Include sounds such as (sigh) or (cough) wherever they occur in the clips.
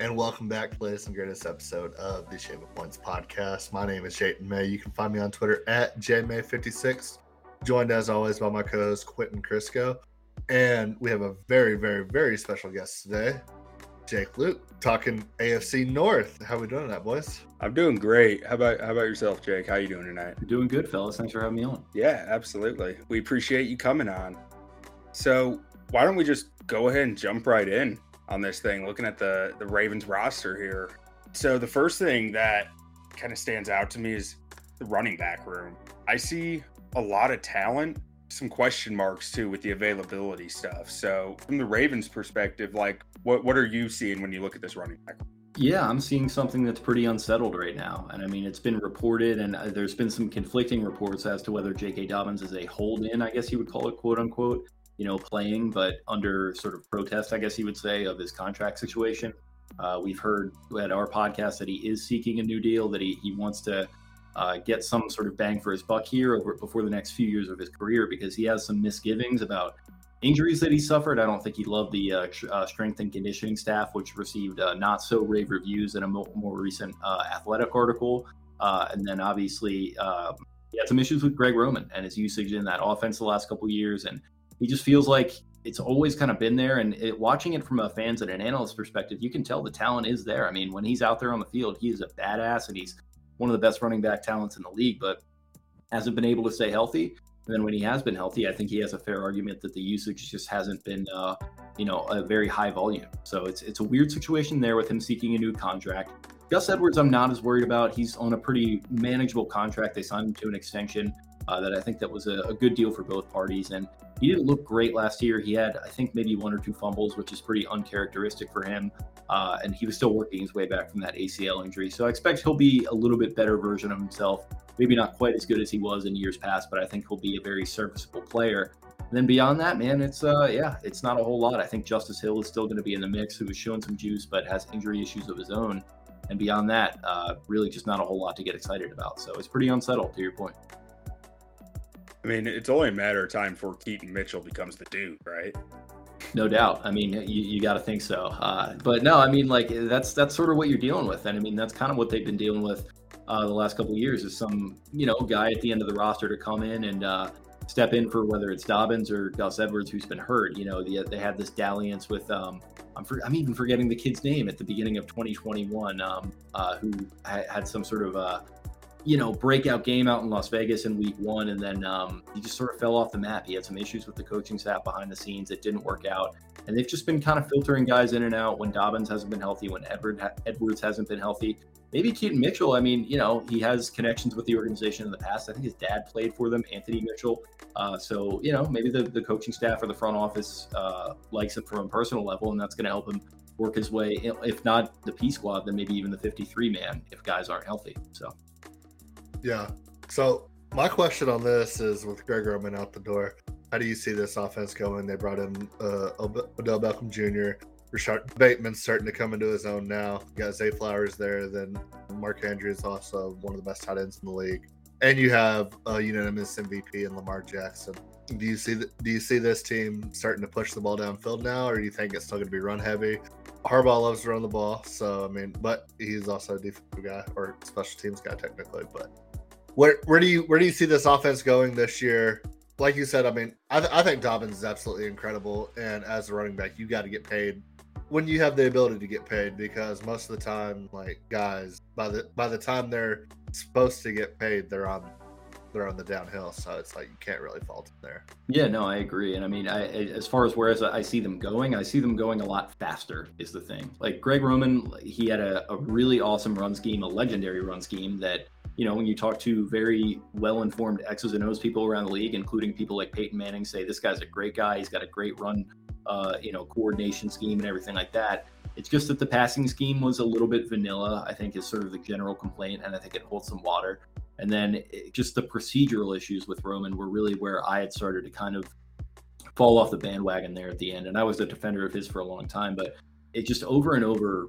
and welcome back to the latest and greatest episode of the Shaving Points podcast. My name is Jayton May. You can find me on Twitter at JMay56, joined as always by my co-host Quentin Crisco. And we have a very, very, very special guest today, Jake Louque, talking AFC North. How we doing that, boys? I'm doing great. How about how about yourself, Jake? How you doing tonight? Doing good, fellas. Thanks for having me on. Yeah, absolutely. We appreciate you coming on. So why don't we just go ahead and jump right in on this thing, looking at the the Ravens roster here. So the first thing that kind of stands out to me is the running back room. I see a lot of talent, some question marks too with the availability stuff. So from the Ravens perspective, like what what are you seeing when you look at this running back? Yeah, I'm seeing something that's pretty unsettled right now. And I mean, it's been reported, and uh, there's been some conflicting reports as to whether J.K. Dobbins is a hold in, I guess you would call it, quote unquote, you know, playing, but under sort of protest, I guess you would say, of his contract situation. Uh, we've heard at our podcast that he is seeking a new deal, that he, he wants to uh, get some sort of bang for his buck here over, before the next few years of his career because he has some misgivings about injuries that he suffered. I don't think he loved the uh, uh, strength and conditioning staff, which received uh, not so rave reviews in a mo- more recent uh, athletic article. And then obviously, um, he had some issues with Greg Roman and his usage in that offense the last couple years. And he just feels like it's always kind of been there. And it, watching it from a fans and an analyst perspective, you can tell the talent is there. I mean, when he's out there on the field, he is a badass and he's one of the best running back talents in the league, but hasn't been able to stay healthy. And then when he has been healthy, I think he has a fair argument that the usage just hasn't been, uh, you know, a very high volume. So it's it's a weird situation there with him seeking a new contract. Gus Edwards, I'm not as worried about. He's on a pretty manageable contract. They signed him to an extension uh, that I think that was a, a, good deal for both parties. And he didn't look great last year. He had, I think, maybe one or two fumbles, which is pretty uncharacteristic for him. Uh, and he was still working his way back from that ACL injury. So I expect he'll be a little bit better version of himself. Maybe not quite as good as he was in years past, but I think he'll be a very serviceable player. And then beyond that, man, it's uh, yeah, it's not a whole lot. I think Justice Hill is still going to be in the mix, who was showing some juice, but has injury issues of his own. And beyond that, uh, really just not a whole lot to get excited about. So it's pretty unsettled, to your point. I mean, it's only a matter of time before Keaton Mitchell becomes the dude, right? No doubt. I mean, you, you got to think so. Uh, but no, I mean, like that's that's sort of what you're dealing with, and I mean that's kind of what they've been dealing with uh, the last couple of years is some you know guy at the end of the roster to come in and uh, step in for whether it's Dobbins or Gus Edwards who's been hurt. You know, the, they had this dalliance with um, I'm for, I'm even forgetting the kid's name at the beginning of 2021 um, uh, who had some sort of uh, you know, breakout game out in Las Vegas in week one. And then um, he just sort of fell off the map. He had some issues with the coaching staff behind the scenes. It didn't work out. And they've just been kind of filtering guys in and out when Dobbins hasn't been healthy, when Edward Edwards hasn't been healthy. Maybe Keaton Mitchell. I mean, you know, he has connections with the organization in the past. I think his dad played for them, Anthony Mitchell. Uh, so, you know, maybe the, the coaching staff or the front office uh, likes him from a personal level, and that's going to help him work his way, if not the P squad, then maybe even the 53 man if guys aren't healthy. So, yeah. So my question on this is with Greg Roman out the door, how do you see this offense going? They brought in uh, Odell Beckham Jr. Rashod Bateman's starting to come into his own now. You got Zay Flowers there. Then Mark Andrews also one of the best tight ends in the league. And you have a unanimous MVP in Lamar Jackson. Do you see the, do you see this team starting to push the ball downfield now, or do you think it's still going to be run heavy? Harbaugh loves to run the ball, so I mean, but he's also a defensive guy or special teams guy technically. But where where do you where do you see this offense going this year? Like you said, I mean, I, th- I think Dobbins is absolutely incredible, and as a running back, you got to get paid when you have the ability to get paid because most of the time, like guys, by the by the time they're supposed to get paid, they're on they're on the downhill, so it's like you can't really fault them there. Yeah, no, I agree, and I mean, I, as far as whereas I see them going, I see them going a lot faster. Is the thing like Greg Roman? He had a, a really awesome run scheme, a legendary run scheme that you know, when you talk to very well informed X's and O's people around the league, including people like Peyton Manning, say this guy's a great guy. He's got a great run, uh, you know, coordination scheme and everything like that. It's just that the passing scheme was a little bit vanilla, I think, is sort of the general complaint. And I think it holds some water. And then it, just the procedural issues with Roman were really where I had started to kind of fall off the bandwagon there at the end. And I was a defender of his for a long time, but it just over and over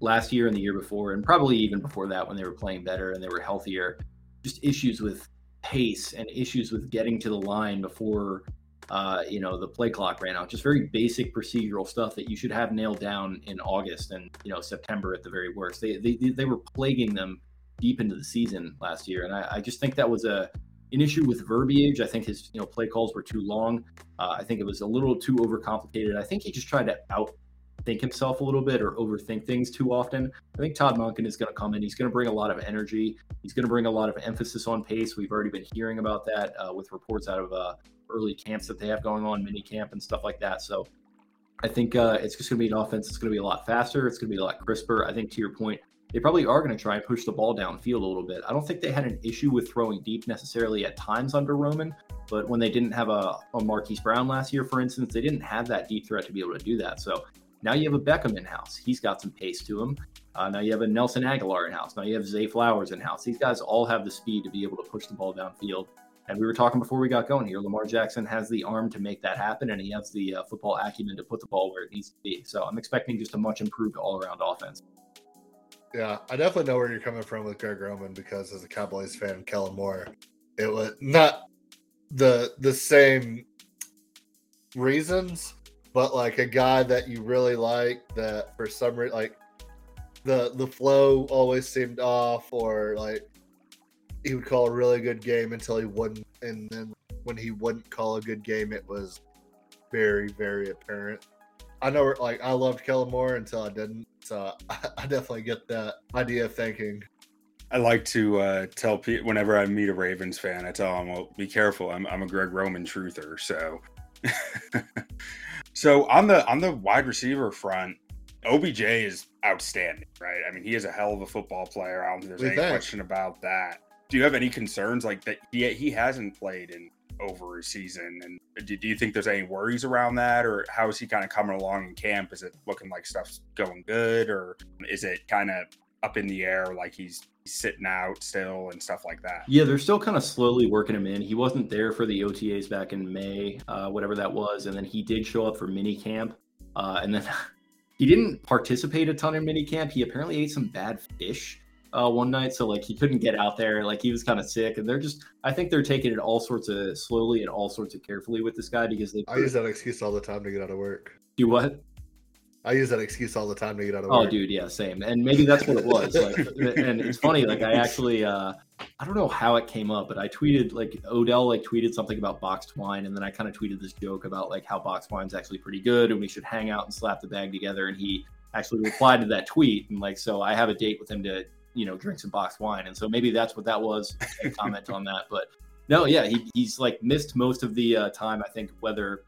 last year and the year before, and probably even before that when they were playing better and they were healthier, just issues with pace and issues with getting to the line before Uh, you know, the play clock ran out. Just very basic procedural stuff that you should have nailed down in August and you know September at the very worst. They they, they were plaguing them deep into the season last year, and I, I just think that was a an issue with verbiage. I think his you know play calls were too long. Uh, I think it was a little too overcomplicated. I think he just tried to outthink himself a little bit or overthink things too often. I think Todd Monken is going to come in. He's going to bring a lot of energy. He's going to bring a lot of emphasis on pace. We've already been hearing about that uh, with reports out of uh, early camps that they have going on, mini camp and stuff like that. So I think uh, it's just going to be an offense that's going to be a lot faster. It's going to be a lot crisper. I think to your point, they probably are going to try and push the ball downfield a little bit. I don't think they had an issue with throwing deep necessarily at times under Roman, but when they didn't have a, a Marquise Brown last year, for instance, they didn't have that deep threat to be able to do that. So now you have a Beckham in house. He's got some pace to him. Uh, now you have a Nelson Agholor in house. Now you have Zay Flowers in house. These guys all have the speed to be able to push the ball downfield. And we were talking before we got going here. Lamar Jackson has the arm to make that happen, and he has the uh, football acumen to put the ball where it needs to be. So I'm expecting just a much improved all around offense. Yeah, I definitely know where you're coming from with Greg Roman because as a Cowboys fan, Kellen Moore, it was not the the same reasons, but like a guy that you really like that for some reason like the the flow always seemed off or like he would call a really good game until he wouldn't and then when he wouldn't call a good game it was very very apparent. I know like i loved kellen moore until i didn't so i, (laughs) I definitely get that idea of thinking I like to uh, tell people whenever I meet a Ravens fan, I tell them, "Well, be careful. I'm, I'm a Greg Roman truther." So, (laughs) so on the on the wide receiver front, OBJ is outstanding, right? I mean, he is a hell of a football player. I don't think there's any think? question about that. Do you have any concerns like that? He he hasn't played in over a season, and do, do you think there's any worries around that, or how is he kind of coming along in camp? Is it looking like stuff's going good, or is it kind of up in the air, like he's sitting out still and stuff like that. Yeah, they're still kind of slowly working him in. He wasn't there for the OTAs back in May, uh, whatever that was, and then he did show up for mini camp, uh, and then (laughs) he didn't participate a ton in mini camp. He apparently ate some bad fish uh, one night, so like he couldn't get out there. Like he was kind of sick, and they're just. I think they're taking it all sorts of slowly and all sorts of carefully with this guy because they. I use that excuse all the time to get out of work. Do what? I use that excuse all the time to get out of oh, work. Oh, dude, yeah, same. And maybe that's what it was. Like, and it's funny. Like, I actually, uh, I don't know how it came up, but I tweeted like Odell like tweeted something about boxed wine, and then I kind of tweeted this joke about like how boxed wine's actually pretty good, and we should hang out and slap the bag together. And he actually replied to that tweet, and like, so I have a date with him to you know drink some boxed wine, and so maybe that's what that was. (laughs) comment on that, but no, yeah, he, he's like missed most of the uh, time. I think whether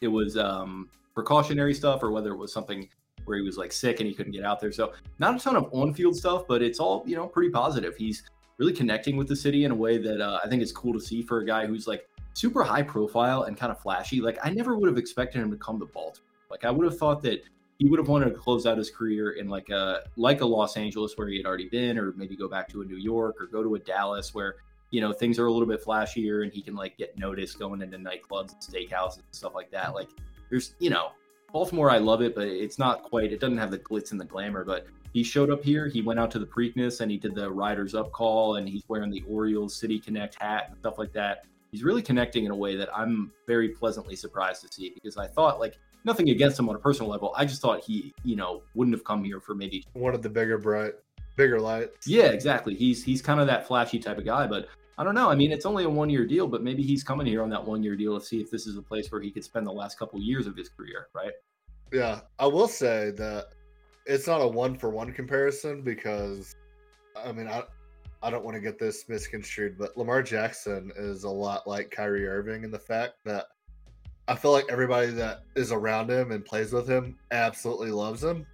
it was um precautionary stuff or whether it was something where he was like sick and he couldn't get out there. So not a ton of on-field stuff, but it's all you know pretty positive. He's really connecting with the city in a way that uh, I think is cool to see for a guy who's like super high profile and kind of flashy. Like I never would have expected him to come to Baltimore. Like I would have thought that he would have wanted to close out his career in like a like a Los Angeles where he had already been, or maybe go back to a New York or go to a Dallas where you know things are a little bit flashier and he can like get noticed going into nightclubs and steakhouses and stuff like that. Like there's you know Baltimore, I love it, but it's not quite. It doesn't have the glitz and the glamour. But he showed up here. He went out to the Preakness and he did the Riders Up call, and he's wearing the Orioles City Connect hat and stuff like that. He's really connecting in a way that I'm very pleasantly surprised to see because I thought like nothing against him on a personal level. I just thought he, you know, wouldn't have come here for maybe one of the bigger bright, bigger lights. Yeah, exactly. He's he's kind of that flashy type of guy, but I don't know. I mean, it's only a one year deal, but maybe he's coming here on that one year deal to see if this is a place where he could spend the last couple years of his career, right? Yeah, I will say that it's not a one for one comparison because, I mean, I I don't want to get this misconstrued, but Lamar Jackson is a lot like Kyrie Irving in the fact that I feel like everybody that is around him and plays with him absolutely loves him.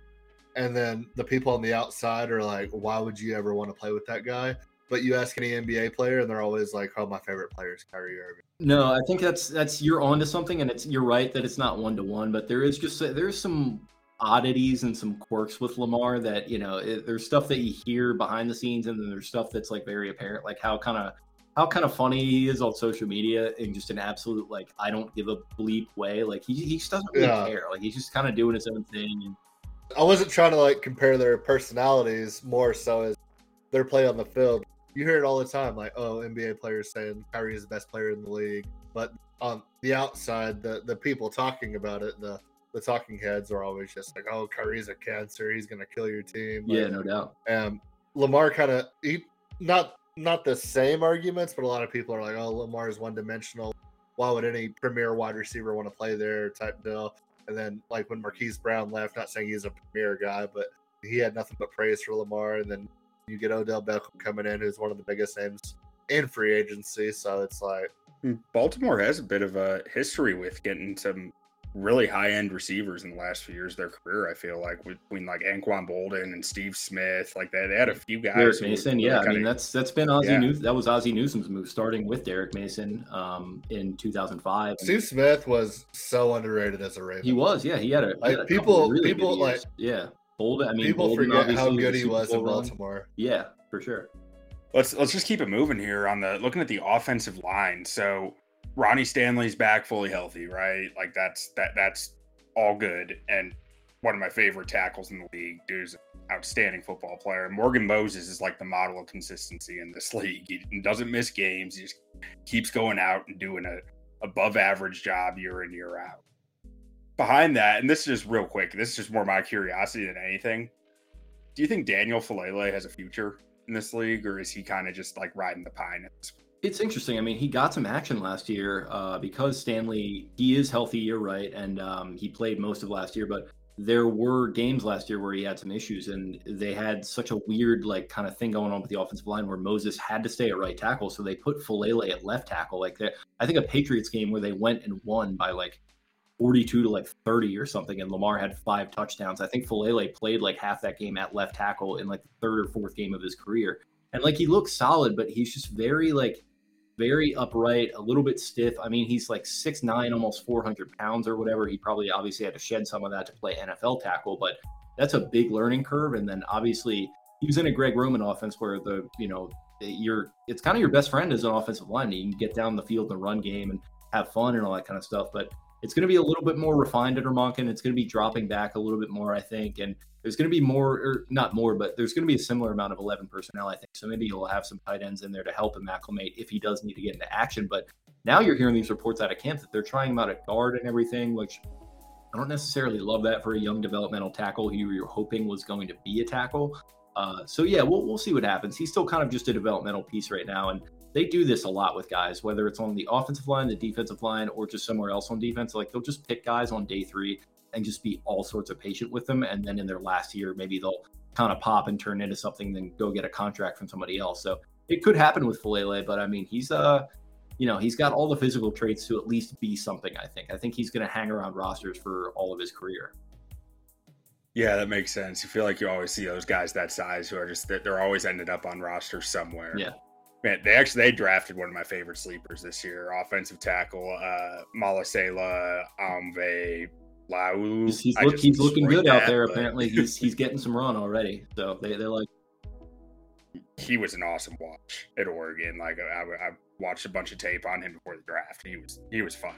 And then the people on the outside are like, why would you ever want to play with that guy? But you ask any NBA player, and they're always like, "Oh, my favorite player is Kyrie Irving." No, I think that's that's you're onto something, and it's you're right that it's not one to one, but there is just there's some oddities and some quirks with Lamar that you know it, there's stuff that you hear behind the scenes, and then there's stuff that's like very apparent, like how kind of how kind of funny he is on social media in just an absolute like I don't give a bleep way. Like he he just doesn't really yeah. care. Like he's just kind of doing his own thing. And... I wasn't trying to like compare their personalities more so as their play on the field you hear it all the time, like, oh, NBA players saying Kyrie is the best player in the league. but on the outside, the the people talking about it, the the talking heads are always just like, "Oh, Kyrie's a cancer. He's gonna kill your team." Yeah, no doubt. um, Lamar kind of he not not the same arguments, but a lot of people are like, "Oh, Lamar is one dimensional. Why would any premier wide receiver want to play there?" Type deal. And then like when Marquise Brown left, not saying he's a premier guy, but he had nothing but praise for Lamar. And then you get Odell Beckham coming in, who's one of the biggest names in free agency. So it's like, hmm. Baltimore has a bit of a history with getting some really high end receivers in the last few years of their career. I feel like between like Anquan Boldin and Steve Smith, like they, they had a few guys. Derrick Mason, really yeah, I kinda- mean that's that's been Ozzie Yeah. Newsome. That was Ozzie Newsome's move, starting with Derrick Mason um, in 2005. And Steve Smith was so underrated as a Raven. He was, yeah, he had a, he Like, had a people- couple of really good people, like- years. yeah, Boldin. I mean, People Boldin forget how good a he was in Bowl run. Baltimore. Yeah, for sure. let's let's just keep it moving here on the looking at the offensive line. So Ronnie Stanley's back fully healthy, right? Like that's that that's all good and one of my favorite tackles in the league. Dude's an outstanding football player. Morgan Moses is like the model of consistency in this (laughs) league. He doesn't miss games. He just keeps going out and doing a above average job year in year out. Behind that, and this is just real quick. This is just more my curiosity than anything. Do you think Daniel Faalele has a future in this league, or is he kind of just like riding the pine? At this point? It's interesting. I mean, he got some action last year uh, because Stanley, he is healthy, you're right. And um, he played most of last year, but there were games last year where he had some issues and they had such a weird, like, kind of thing going on with the offensive line where Moses had to stay at right tackle. So they put Faalele at left tackle. Like, I think a Patriots game where they went and won by like 42 to like 30 or something, and Lamar had five touchdowns. I think Faalele played like half that game at left tackle in like the third or fourth game of his career. And like he looks solid, but he's just very like very upright, a little bit stiff. I mean, he's like six nine, almost 400 pounds or whatever. He probably obviously had to shed some of that to play NFL tackle, but that's a big learning curve. And then obviously he was in a Greg Roman offense where the, you know, you're, it's kind of your best friend as an offensive line. You can get down the field the run game and have fun and all that kind of stuff. But it's going to be a little bit more refined under Monken. It's going to be dropping back a little bit more, I think. And there's going to be more, or not more, but there's going to be a similar amount of 11 personnel, I think. So maybe he'll have some tight ends in there to help him acclimate if he does need to get into action. But now you're hearing these reports out of camp that they're trying him out at guard and everything, which I don't necessarily love that for a young developmental tackle who you're hoping was going to be a tackle. Uh, so yeah, we'll we'll see what happens. He's still kind of just a developmental piece right now, and they do this a lot with guys, whether it's on the offensive line, the defensive line, or just somewhere else on defense. Like they'll just pick guys on day three and just be all sorts of patient with them, and then in their last year, maybe they'll kind of pop and turn into something, then go get a contract from somebody else. So it could happen with Faalele, but I mean, he's uh, you know, he's got all the physical traits to at least be something. I think. I think he's going to hang around rosters for all of his career. Yeah, that makes sense. You feel like you always see those guys that size who are just that they're always ended up on rosters somewhere. Yeah. Man, they actually they drafted one of my favorite sleepers this year, offensive tackle, uh Malaesala Amve Lau. He's, he's, look, he's looking good out there. but Apparently, (laughs) he's he's getting some run already. So they they're like, he was an awesome watch at Oregon. Like I, I watched a bunch of tape on him before the draft. He was he was fun.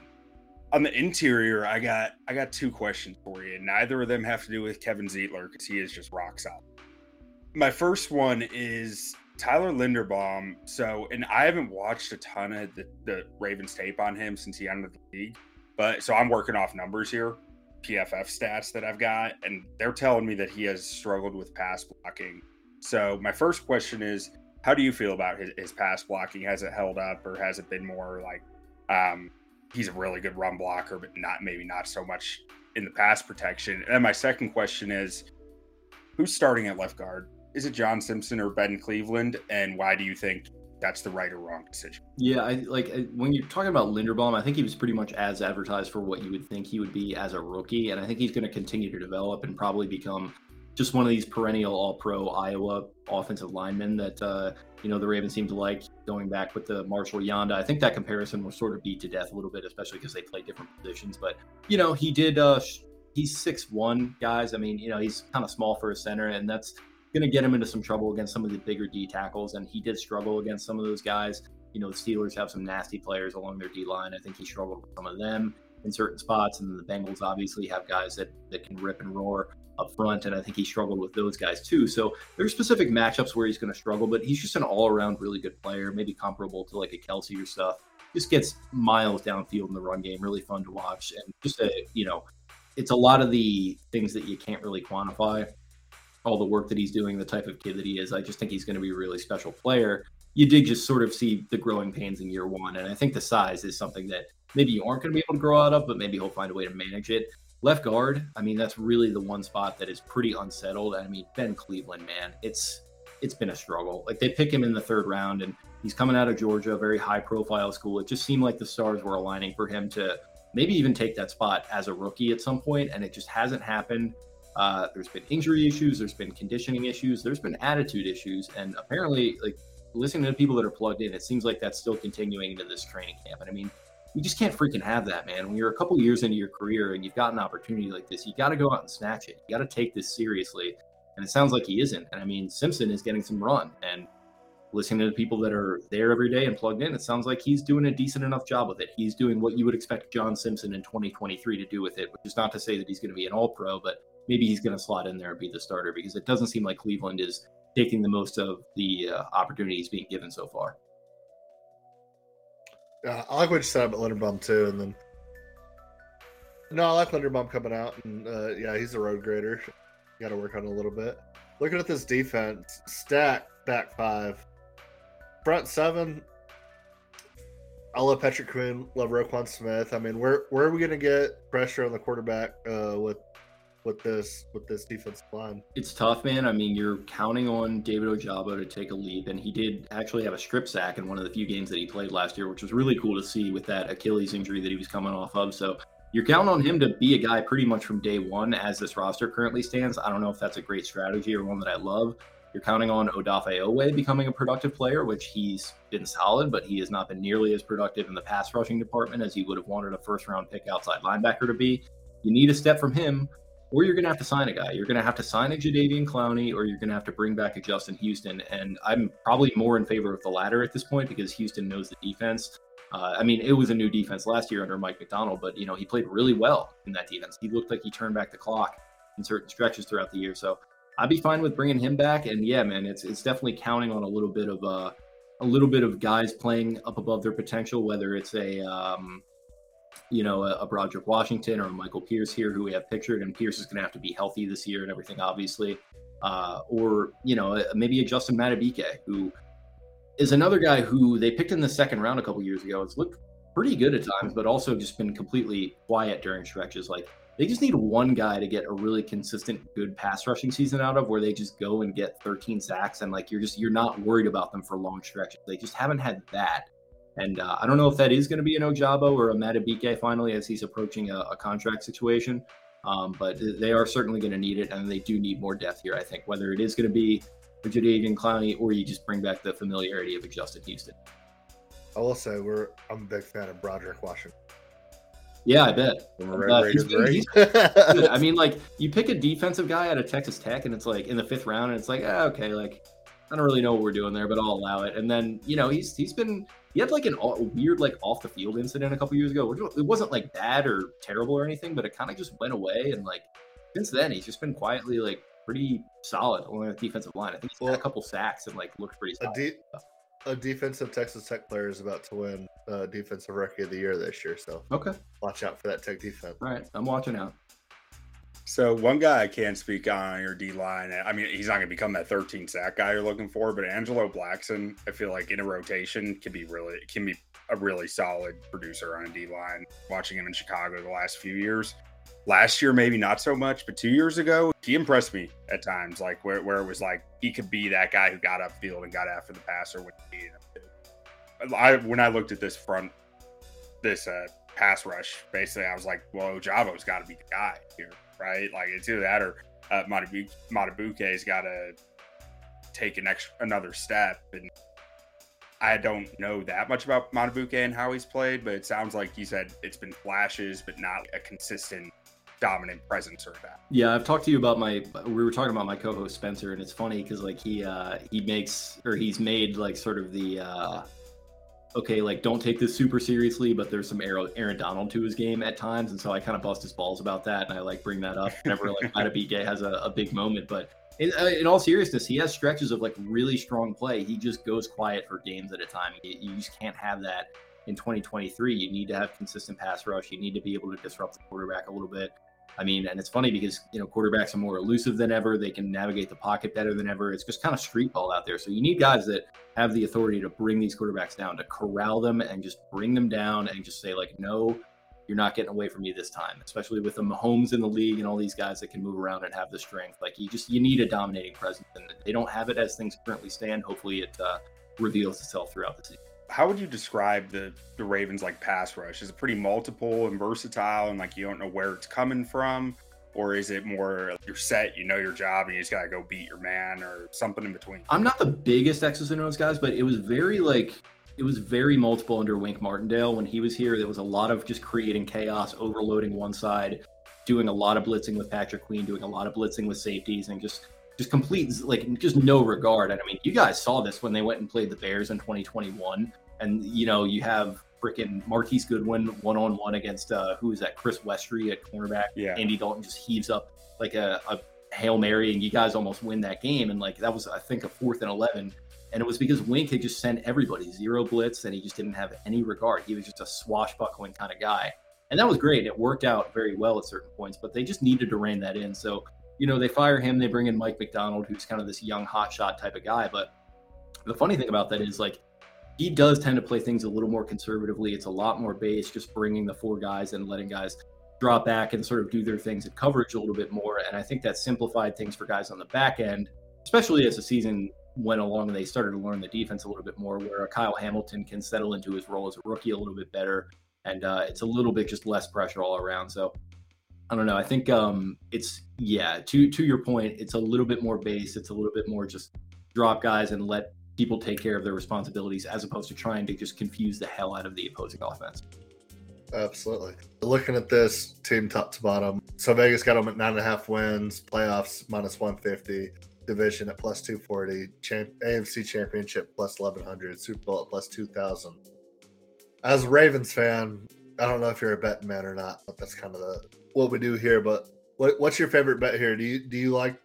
On the interior, I got I got two questions for you. Neither of them have to do with Kevin Zeitler because he is just rock solid. My first one is Tyler Linderbaum. So, and I haven't watched a ton of the, the Ravens tape on him since he entered the league, but so I'm working off numbers here, PFF stats that I've got, and they're telling me that he has struggled with pass blocking. So, my first question is, how do you feel about his, his pass blocking? Has it held up, or has it been more like um, he's a really good run blocker, but not maybe not so much in the pass protection? And my second question is, who's starting at left guard? Is it John Simpson or Ben Cleveland? And why do you think that's the right or wrong decision? yeah, I like when you're talking about Linderbaum. I think he was pretty much as advertised for what you would think he would be as a rookie, and I think he's going to continue to develop and probably become just one of these perennial All-Pro Iowa offensive linemen that uh, you know the Ravens seem to like. Going back with the Marshall Yanda, I think that comparison will sort of beat to death a little bit, especially because they play different positions. But you know, he did. Uh, he's six one guys. I mean, you know, he's kind of small for a center, and that's going to get him into some trouble against some of the bigger D tackles. And he did struggle against some of those guys. You know, the Steelers have some nasty players along their D line. I think he struggled with some of them in certain spots. And then the Bengals obviously have guys that, that can rip and roar up front. And I think he struggled with those guys too. So there's specific matchups where he's going to struggle, but he's just an all around really good player, maybe comparable to like a Kelce or stuff. just gets miles downfield in the run game. Really fun to watch, and just a you know, it's a lot of the things that you can't really quantify. All the work that he's doing, the type of kid that he is, I just think he's going to be a really special player. You did just sort of see the growing pains in year one, and I think the size is something that maybe you aren't going to be able to grow out of, but maybe he'll find a way to manage it. Left guard, I mean, that's really the one spot that is pretty unsettled. I mean, Ben Cleveland, man, it's it's been a struggle. Like they pick him in the third round, and he's coming out of Georgia, a very high profile school. It just seemed like the stars were aligning for him to maybe even take that spot as a rookie at some point, and it just hasn't happened. Uh, there's been injury issues, there's been conditioning issues, there's been attitude issues, and apparently, like listening to the people that are plugged in, it seems like that's still continuing into this training camp. And I mean, you just can't freaking have that, man. When you're a couple years into your career and you've got an opportunity like this, you got to go out and snatch it. You got to take this seriously. And it sounds like he isn't. And I mean, Simpson is getting some run. And listening to the people that are there every day and plugged in, it sounds like he's doing a decent enough job with it. He's doing what you would expect John Simpson in 2023 to do with it, which is not to say that he's going to be an all pro, but maybe he's going to slot in there and be the starter because it doesn't seem like Cleveland is taking the most of the uh, opportunities being given so far. Yeah, I like what you said about Linderbaum too, and then no, I like Linderbaum coming out, and uh, yeah, he's a road grader. Got to work on a little bit. Looking at this defense, stack back five, front seven. I love Patrick Queen, love Roquan Smith. I mean, where where are we going to get pressure on the quarterback uh, with with this with this defensive line. It's tough, man. I mean, you're counting on David Ojabo to take a leap, and he did actually have a strip sack in one of the few games that he played last year, which was really cool to see with that Achilles injury that he was coming off of. So you're counting on him to be a guy pretty much from day one as this roster currently stands. I don't know if that's a great strategy or one that I love. You're counting on Odafe Oweh becoming a productive player, which he's been solid, but he has not been nearly as productive in the pass rushing department as he would have wanted a first round pick outside linebacker to be. You need a step from him or you're going to have to sign a guy. You're going to have to sign a Jadeveon Clowney, or you're going to have to bring back a Justin Houston. And I'm probably more in favor of the latter at this point because Houston knows the defense. Uh, I mean, it was a new defense last year under Mike Macdonald, but you know he played really well in that defense. He looked like he turned back the clock in certain stretches throughout the year. So I'd be fine with bringing him back. And yeah, man, it's it's definitely counting on a little bit of uh, a little bit of guys playing up above their potential, whether it's a um, you know, a, a Broderick Washington or a Michael Pierce here, who we have pictured, and Pierce is going to have to be healthy this year and everything, obviously. Uh, or you know, maybe a Justin Madubuike, who is another guy who they picked in the second round a couple years ago. It's looked pretty good at times, but also just been completely quiet during stretches. Like they just need one guy to get a really consistent, good pass rushing season out of, where they just go and get 13 sacks, and like you're just you're not worried about them for long stretches. They just haven't had that. And uh, I don't know if that is going to be an Ojabo or a Madubuike finally as he's approaching a, a contract situation. Um, but they are certainly going to need it, and they do need more depth here. I think whether it is going to be a Jadeveon Clowney or you just bring back the familiarity of Justin Houston. I will say we're I'm a big fan of Broderick Washington. Yeah, I bet. Uh, he's been, he's I (laughs) mean, like you pick a defensive guy out of Texas Tech, and it's like in the fifth round, and it's like, ah, okay, like I don't really know what we're doing there, but I'll allow it. And then you know he's he's been he had like an a weird like off the field incident a couple years ago. It wasn't like bad or terrible or anything, but it kind of just went away. And like since then, he's just been quietly like pretty solid along the defensive line. I think he's well, had a couple sacks and like looked pretty solid. A, de- a defensive Texas Tech player is about to win uh, defensive rookie of the year this year. So okay, watch out for that Tech defense. All right, I'm watching out. So one guy I can speak on your D line. I mean, he's not going to become that 13 sack guy you're looking for, but Angelo Blackson, I feel like in a rotation can be really can be a really solid producer on a D line. Watching him in Chicago the last few years, last year maybe not so much, but two years ago he impressed me at times. Like where, where it was like he could be that guy who got upfield and got after the passer when he. I when I looked at this front, this uh, pass rush, basically I was like, well, Ojabo's got to be the guy here right? Like it's either that or uh, Madubuike's got to take an extra another step. And I don't know that much about Madubuike and how he's played, but it sounds like he said it's been flashes, but not a consistent dominant presence or that. Yeah, I've talked to you about my. We were talking about my co-host Spencer, and it's funny because like he uh he makes or he's made like sort of the uh okay, like don't take this super seriously, but there's some Aaron Donald to his game at times, and so I kind of bust his balls about that, and I like bring that up whenever like (laughs) Madubuike has a, a, big moment. But in, uh, in, all seriousness, he has stretches of like really strong play. He just goes quiet for games at a time. You, you just can't have that in 2023. You need to have consistent pass rush. You need to be able to disrupt the quarterback a little bit. I mean, and it's funny because you know quarterbacks are more elusive than ever. They can navigate the pocket better than ever. It's just kind of street ball out there. So you need guys that have the authority to bring these quarterbacks down, to corral them and just bring them down and just say like, no, you're not getting away from me this time. Especially with the Mahomes in the league and all these guys that can move around and have the strength. Like you just you need a dominating presence, and they don't have it as things currently stand. Hopefully, it uh, reveals itself throughout the season how would you describe the the Ravens like pass rush? Is it pretty multiple and versatile, and like you don't know where it's coming from, or is it more you're set, you know your job, and you just gotta go beat your man, or something in between? I'm not the biggest X's and O's guys, but it was very like it was very multiple under Wink Martindale when he was here. There was a lot of just creating chaos, overloading one side, doing a lot of blitzing with Patrick Queen, doing a lot of blitzing with safeties, and just just complete like just no regard. And I mean, you guys saw this when they went and played the Bears in 2021, and you know you have freaking Marquise Goodwin one on one against uh, who is that? Chris Westry at cornerback. Yeah. Andy Dalton just heaves up like a, a hail mary, and you guys almost win that game. And like that was I think a fourth and eleven. And it was because Wink had just sent everybody zero blitz and he just didn't have any regard. He was just a swashbuckling kind of guy. And that was great. It worked out very well at certain points, but they just needed to rein that in. So you know, they fire him, they bring in Mike Macdonald, who's kind of this young hotshot type of guy. But the funny thing about that is like he does tend to play things a little more conservatively. It's a lot more base, just bringing the four guys and letting guys drop back and sort of do their things at coverage a little bit more. And I think that simplified things for guys on the back end, especially as the season went along and they started to learn the defense a little bit more, where Kyle Hamilton can settle into his role as a rookie a little bit better. And uh, it's a little bit just less pressure all around. So I don't know. I think um, it's yeah. To to your point, it's a little bit more base. It's a little bit more just drop guys and let people take care of their responsibilities, as opposed to trying to just confuse the hell out of the opposing offense. Absolutely. Looking at this team top to bottom, so Vegas got them at nine and a half wins, playoffs minus one fifty, division at plus two forty, champ- AFC Championship plus eleven hundred, Super Bowl at plus two thousand. As a Ravens fan, I don't know if you're a betting man or not, but that's kind of the what we do here. But what, what's your favorite bet here? Do you do you like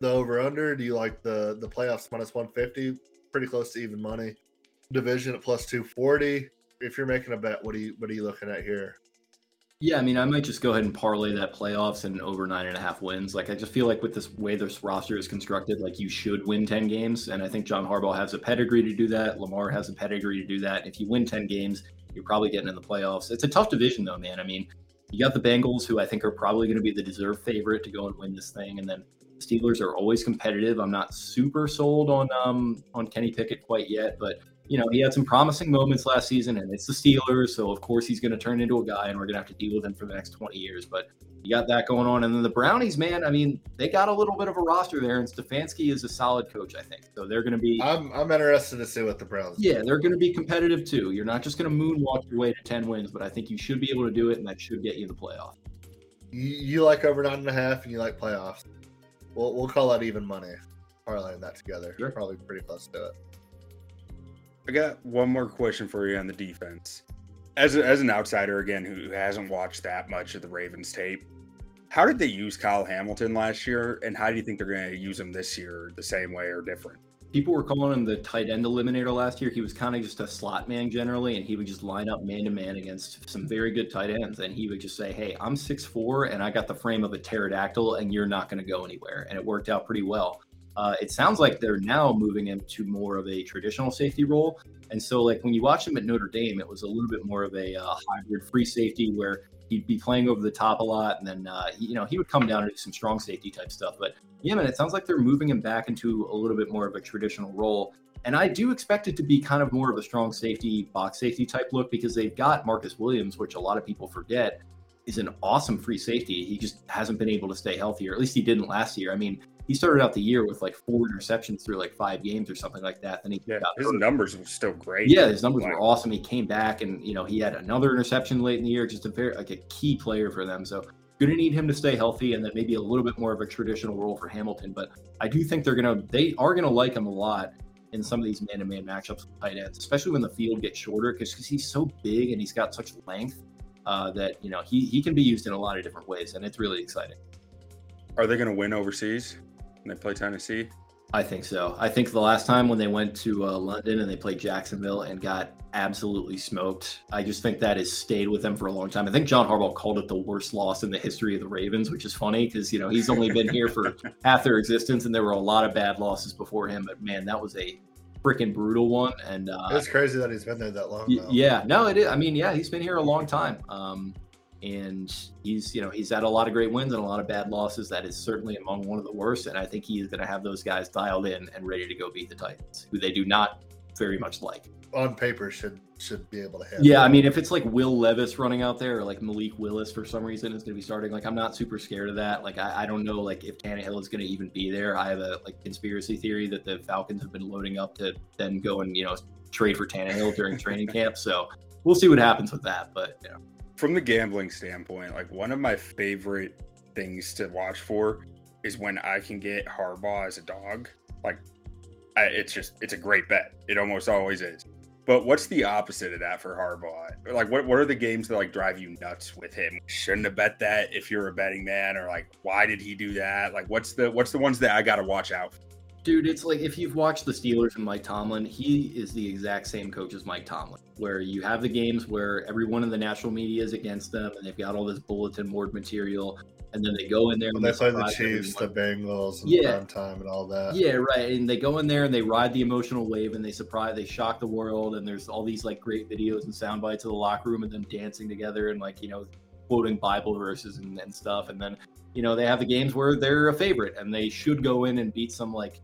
the over under? Do you like the the playoffs minus one fifty? Pretty close to even money. Division at plus two forty. If you're making a bet, what are you what are you looking at here? Yeah, I mean, I might just go ahead and parlay that playoffs and over nine and a half wins. Like, I just feel like with this way this roster is constructed, like you should win ten games, and I think John Harbaugh has a pedigree to do that. Lamar has a pedigree to do that. If you win ten games, you're probably getting in the playoffs. It's a tough division, though, man. I mean, you got the Bengals, who I think are probably going to be the deserved favorite to go and win this thing, and then the Steelers are always competitive. I'm not super sold on um, on Kenny Pickett quite yet, but you know he had some promising moments last season, and it's the Steelers, so of course he's going to turn into a guy, and we're going to have to deal with him for the next 20 years. But you got that going on. And then the Brownies, man, I mean, they got a little bit of a roster there, and Stefanski is a solid coach, I think. So they're going to be. I'm, I'm interested to see what the Browns. Yeah, they're going to be competitive too. You're not just going to moonwalk your way to 10 wins, but I think you should be able to do it, and that should get you the playoff. You, you like over nine and a half, and you like playoffs. We'll, we'll call that even money. Parlaying that together. Sure. Probably pretty close to it. I got one more question for you on the defense. As, a, as an outsider, again, who hasn't watched that much of the Ravens tape, how did they use Kyle Hamilton last year, and how do you think they're going to use him this year, the same way or different? People were calling him the tight end eliminator last year. He was kind of just a slot man generally, and he would just line up man to man against some very good tight ends. And he would just say, Hey, I'm six four, and I got the frame of a pterodactyl, and you're not going to go anywhere. And it worked out pretty well. Uh, it sounds like they're now moving him to more of a traditional safety role. And so, like when you watch him at Notre Dame, it was a little bit more of a uh, hybrid free safety where he'd be playing over the top a lot, and then uh, you know he would come down and do some strong safety type stuff. But yeah, man, it sounds like they're moving him back into a little bit more of a traditional role. And I do expect it to be kind of more of a strong safety, box safety type look because they've got Marcus Williams, which a lot of people forget is an awesome free safety. He just hasn't been able to stay healthy, or at least he didn't last year. I mean, he started out the year with like four interceptions through like five games or something like that. Then he yeah, his hurt. numbers were still great. Yeah, his numbers were awesome. He came back and you know he had another interception late in the year. Just a very like a key player for them. So going to need him to stay healthy and then maybe a little bit more of a traditional role for Hamilton. But I do think they're gonna they are gonna like him a lot in some of these man-to-man matchups with tight ends, especially when the field gets shorter because he's so big and he's got such length uh, that you know he he can be used in a lot of different ways, and it's really exciting. Are they going to win overseas? They play Tennessee? I think so. I think the last time when they went to uh, London and they played Jacksonville and got absolutely smoked, I just think that has stayed with them for a long time. I think John Harbaugh called it the worst loss in the history of the Ravens, which is funny because you know he's only been here for (laughs) half their existence, and there were a lot of bad losses before him. But man, that was a freaking brutal one. And uh, it's crazy that he's been there that long. Y- yeah, no, it is. I mean, yeah, he's been here a long time. Um, and he's you know he's had a lot of great wins and a lot of bad losses. That is certainly among one of the worst, and I think he is going to have those guys dialed in and ready to go beat the Titans, who they do not very much like. On paper, should should be able to have. Yeah, I mean, if it's like Will Levis running out there, or like Malik Willis for some reason is going to be starting, like I'm not super scared of that. Like I, I don't know, like if Tannehill is going to even be there. I have a like conspiracy theory that the Falcons have been loading up to then go and you know trade for Tannehill during training camp. So we'll see what happens with that, but you know from the gambling standpoint, like one of my favorite things to watch for is when I can get Harbaugh as a dog. Like, I, it's just it's a great bet. It almost always is. But what's the opposite of that for Harbaugh? Like, what what are the games that like drive you nuts with him? Shouldn't have bet that if you're a betting man, or like, why did he do that? Like, what's the what's the ones that I got to watch out? For? Dude, it's like if you've watched the Steelers and Mike Tomlin, he is the exact same coach as Mike Tomlin, where you have the games where everyone in the national media is against them and they've got all this bulletin board material. And then they go in there and they play the Chiefs, the Bengals, and yeah. prime time and all that. Yeah, right. And they go in there and they ride the emotional wave and they surprise, they shock the world. And there's all these like great videos and sound bites of the locker room and them dancing together and like, you know, quoting Bible verses and, and stuff. And then, you know, they have the games where they're a favorite and they should go in and beat some like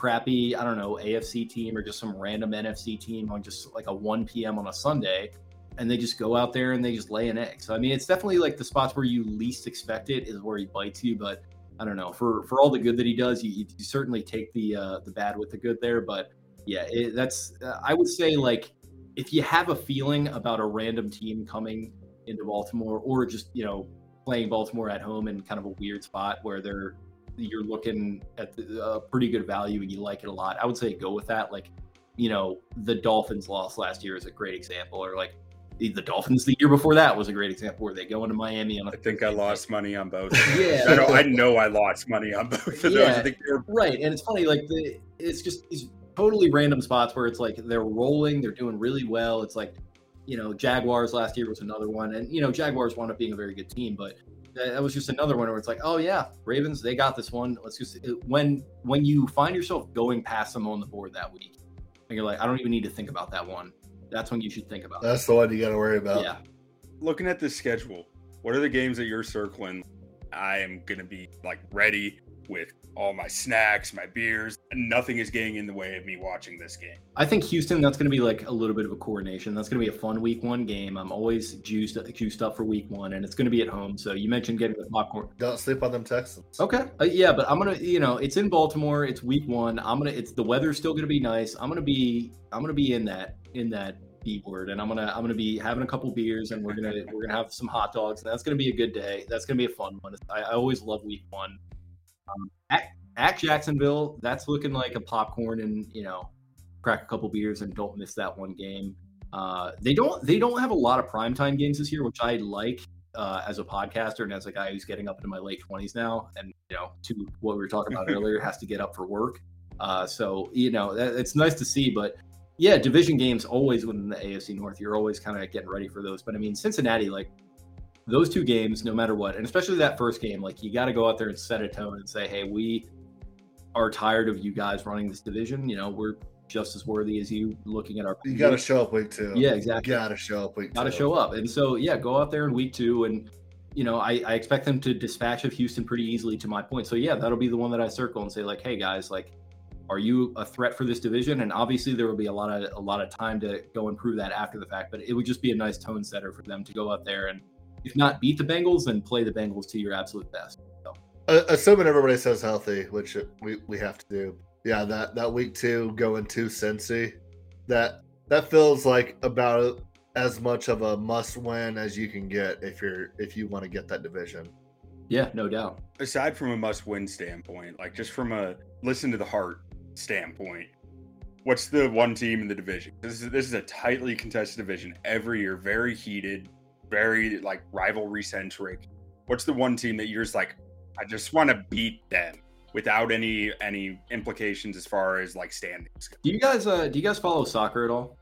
crappy, I don't know, AFC team or just some random NFC team on just like a 1 p.m. on a Sunday. And they just go out there and they just lay an egg. So I mean, it's definitely like the spots where you least expect it is where he bites you. But I don't know for for all the good that he does, you, you certainly take the uh, the bad with the good there. But yeah, it, that's uh, I would say like if you have a feeling about a random team coming into Baltimore or just you know playing Baltimore at home in kind of a weird spot where they're you're looking at a uh, pretty good value and you like it a lot, I would say go with that. Like, you know, the Dolphins lost last year is a great example, or like the, Dolphins the year before that was a great example where they go into Miami. On I think I lost money on both. (laughs) yeah, I know, I know I lost money on both of yeah, those. right, and it's funny, like the it's just these totally random spots where it's like they're rolling, they're doing really well. It's like you know, Jaguars last year was another one, and you know, Jaguars wound up being a very good team, but that was just another one where it's like, oh yeah, Ravens, they got this one. Let's just when when you find yourself going past them on the board that week, and you're like, I don't even need to think about that one. That's when you should think about. That's the one you got to worry about. Yeah. Looking at the schedule, what are the games that you're circling? I am gonna be like ready with all my snacks, my beers. Nothing is getting in the way of me watching this game. I think Houston, that's going to be like a little bit of a coordination. That's going to be a fun week one game. I'm always juiced, juiced up for week one, and it's going to be at home. So you mentioned getting the popcorn. Don't sleep on them Texans. Okay. Uh, yeah, but I'm going to, you know, it's in Baltimore. It's week one. I'm going to, it's the weather's still going to be nice. I'm going to be, I'm going to be in that, in that B word and I'm gonna I'm gonna be having a couple beers and we're gonna we're gonna have some hot dogs and that's gonna be a good day. That's gonna be a fun one. I, I always love week one. Um, at, at Jacksonville, that's looking like a popcorn and you know, crack a couple beers and don't miss that one game. Uh, they don't they don't have a lot of primetime games this year, which I like uh, as a podcaster and as a guy who's getting up into my late twenties now, and you know, to what we were talking about (laughs) earlier, has to get up for work. Uh, so you know, that, it's nice to see, but yeah, division games always within the AFC North. You're always kind of getting ready for those. But I mean, Cincinnati, like those two games, no matter what, and especially that first game, like you got to go out there and set a tone and say, hey, we are tired of you guys running this division. You know, we're just as worthy as you looking at our. You got to show up week two. Yeah, exactly. You got to show up week. Got to show up, and so yeah, go out there in week two, and you know, I, I expect them to dispatch of Houston pretty easily. To my point, so yeah, that'll be the one that I circle and say like, hey guys, like, are you a threat for this division? And obviously, there will be a lot of a lot of time to go and prove that after the fact. But it would just be a nice tone setter for them to go out there and if not beat the Bengals, then play the Bengals to your absolute best. So. Uh, assuming everybody says healthy, which we, we have to do. Yeah, that, that week two going to Cincy, that that feels like about as much of a must win as you can get if you're if you want to get that division. Yeah, no doubt. Aside from a must win standpoint, like just from a listen to the heart standpoint, what's the one team in the division? This is this is a tightly contested division every year, very heated very like rivalry centric. What's the one team that you're just like, I just want to beat them without any any implications as far as like standings. Do you guys uh do you guys follow soccer at all?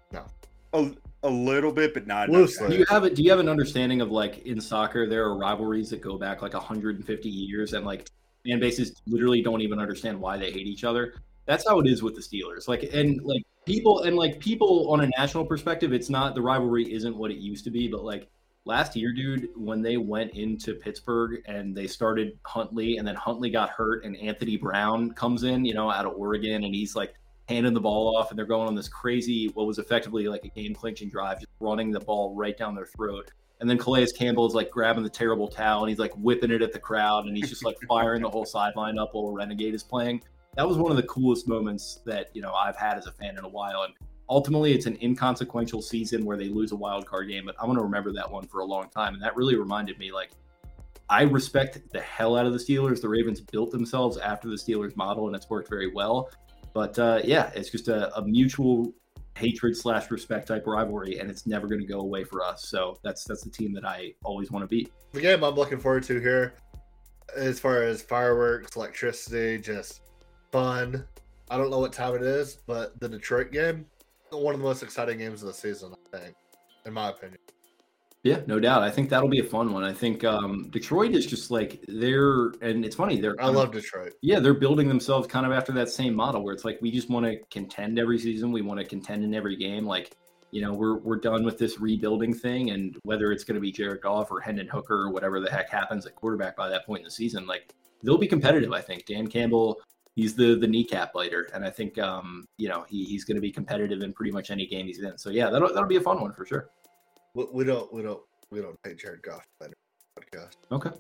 A, a little bit, but not. Loosely. Do you have a do you have an understanding of like in soccer there are rivalries that go back like 150 years and like fan bases literally don't even understand why they hate each other. That's how it is with the Steelers. Like and like people and like people on a national perspective, it's not the rivalry isn't what it used to be, but like last year, dude, when they went into Pittsburgh and they started Huntley and then Huntley got hurt and Anthony Brown comes in, you know, out of Oregon and he's like handing the ball off and they're going on this crazy what was effectively like a game clinching drive, just running the ball right down their throat. And then Calais Campbell is like grabbing the terrible towel and he's like whipping it at the crowd and he's just like (laughs) firing the whole sideline up while Renegade is playing. That was one of the coolest moments that you know I've had as a fan in a while. And ultimately, it's an inconsequential season where they lose a wild card game, but I'm going to remember that one for a long time. And that really reminded me, like, I respect the hell out of the Steelers. The Ravens built themselves after the Steelers model, and it's worked very well. But uh, yeah, it's just a, a mutual hatred slash respect type rivalry, and it's never going to go away for us. So that's that's the team that I always want to beat. The game I'm looking forward to here, as far as fireworks, electricity, just fun. I don't know what time it is, but the Detroit game, one of the most exciting games of the season, I think, in my opinion. Yeah, no doubt. I think that'll be a fun one. I think um, Detroit is just like they're, and it's funny. They're I love Detroit. yeah, they're building themselves kind of after that same model where it's like we just want to contend every season. We want to contend in every game. Like, you know, we're we're done with this rebuilding thing, and whether it's going to be Jared Goff or Hendon Hooker or whatever the heck happens at quarterback by that point in the season, like they'll be competitive. I think Dan Campbell, he's the the kneecap biter, and I think um, you know he, he's going to be competitive in pretty much any game he's in. So yeah, that'll that'll be a fun one for sure. We, we don't, we don't, we don't take Jared Goff on our podcast. Okay.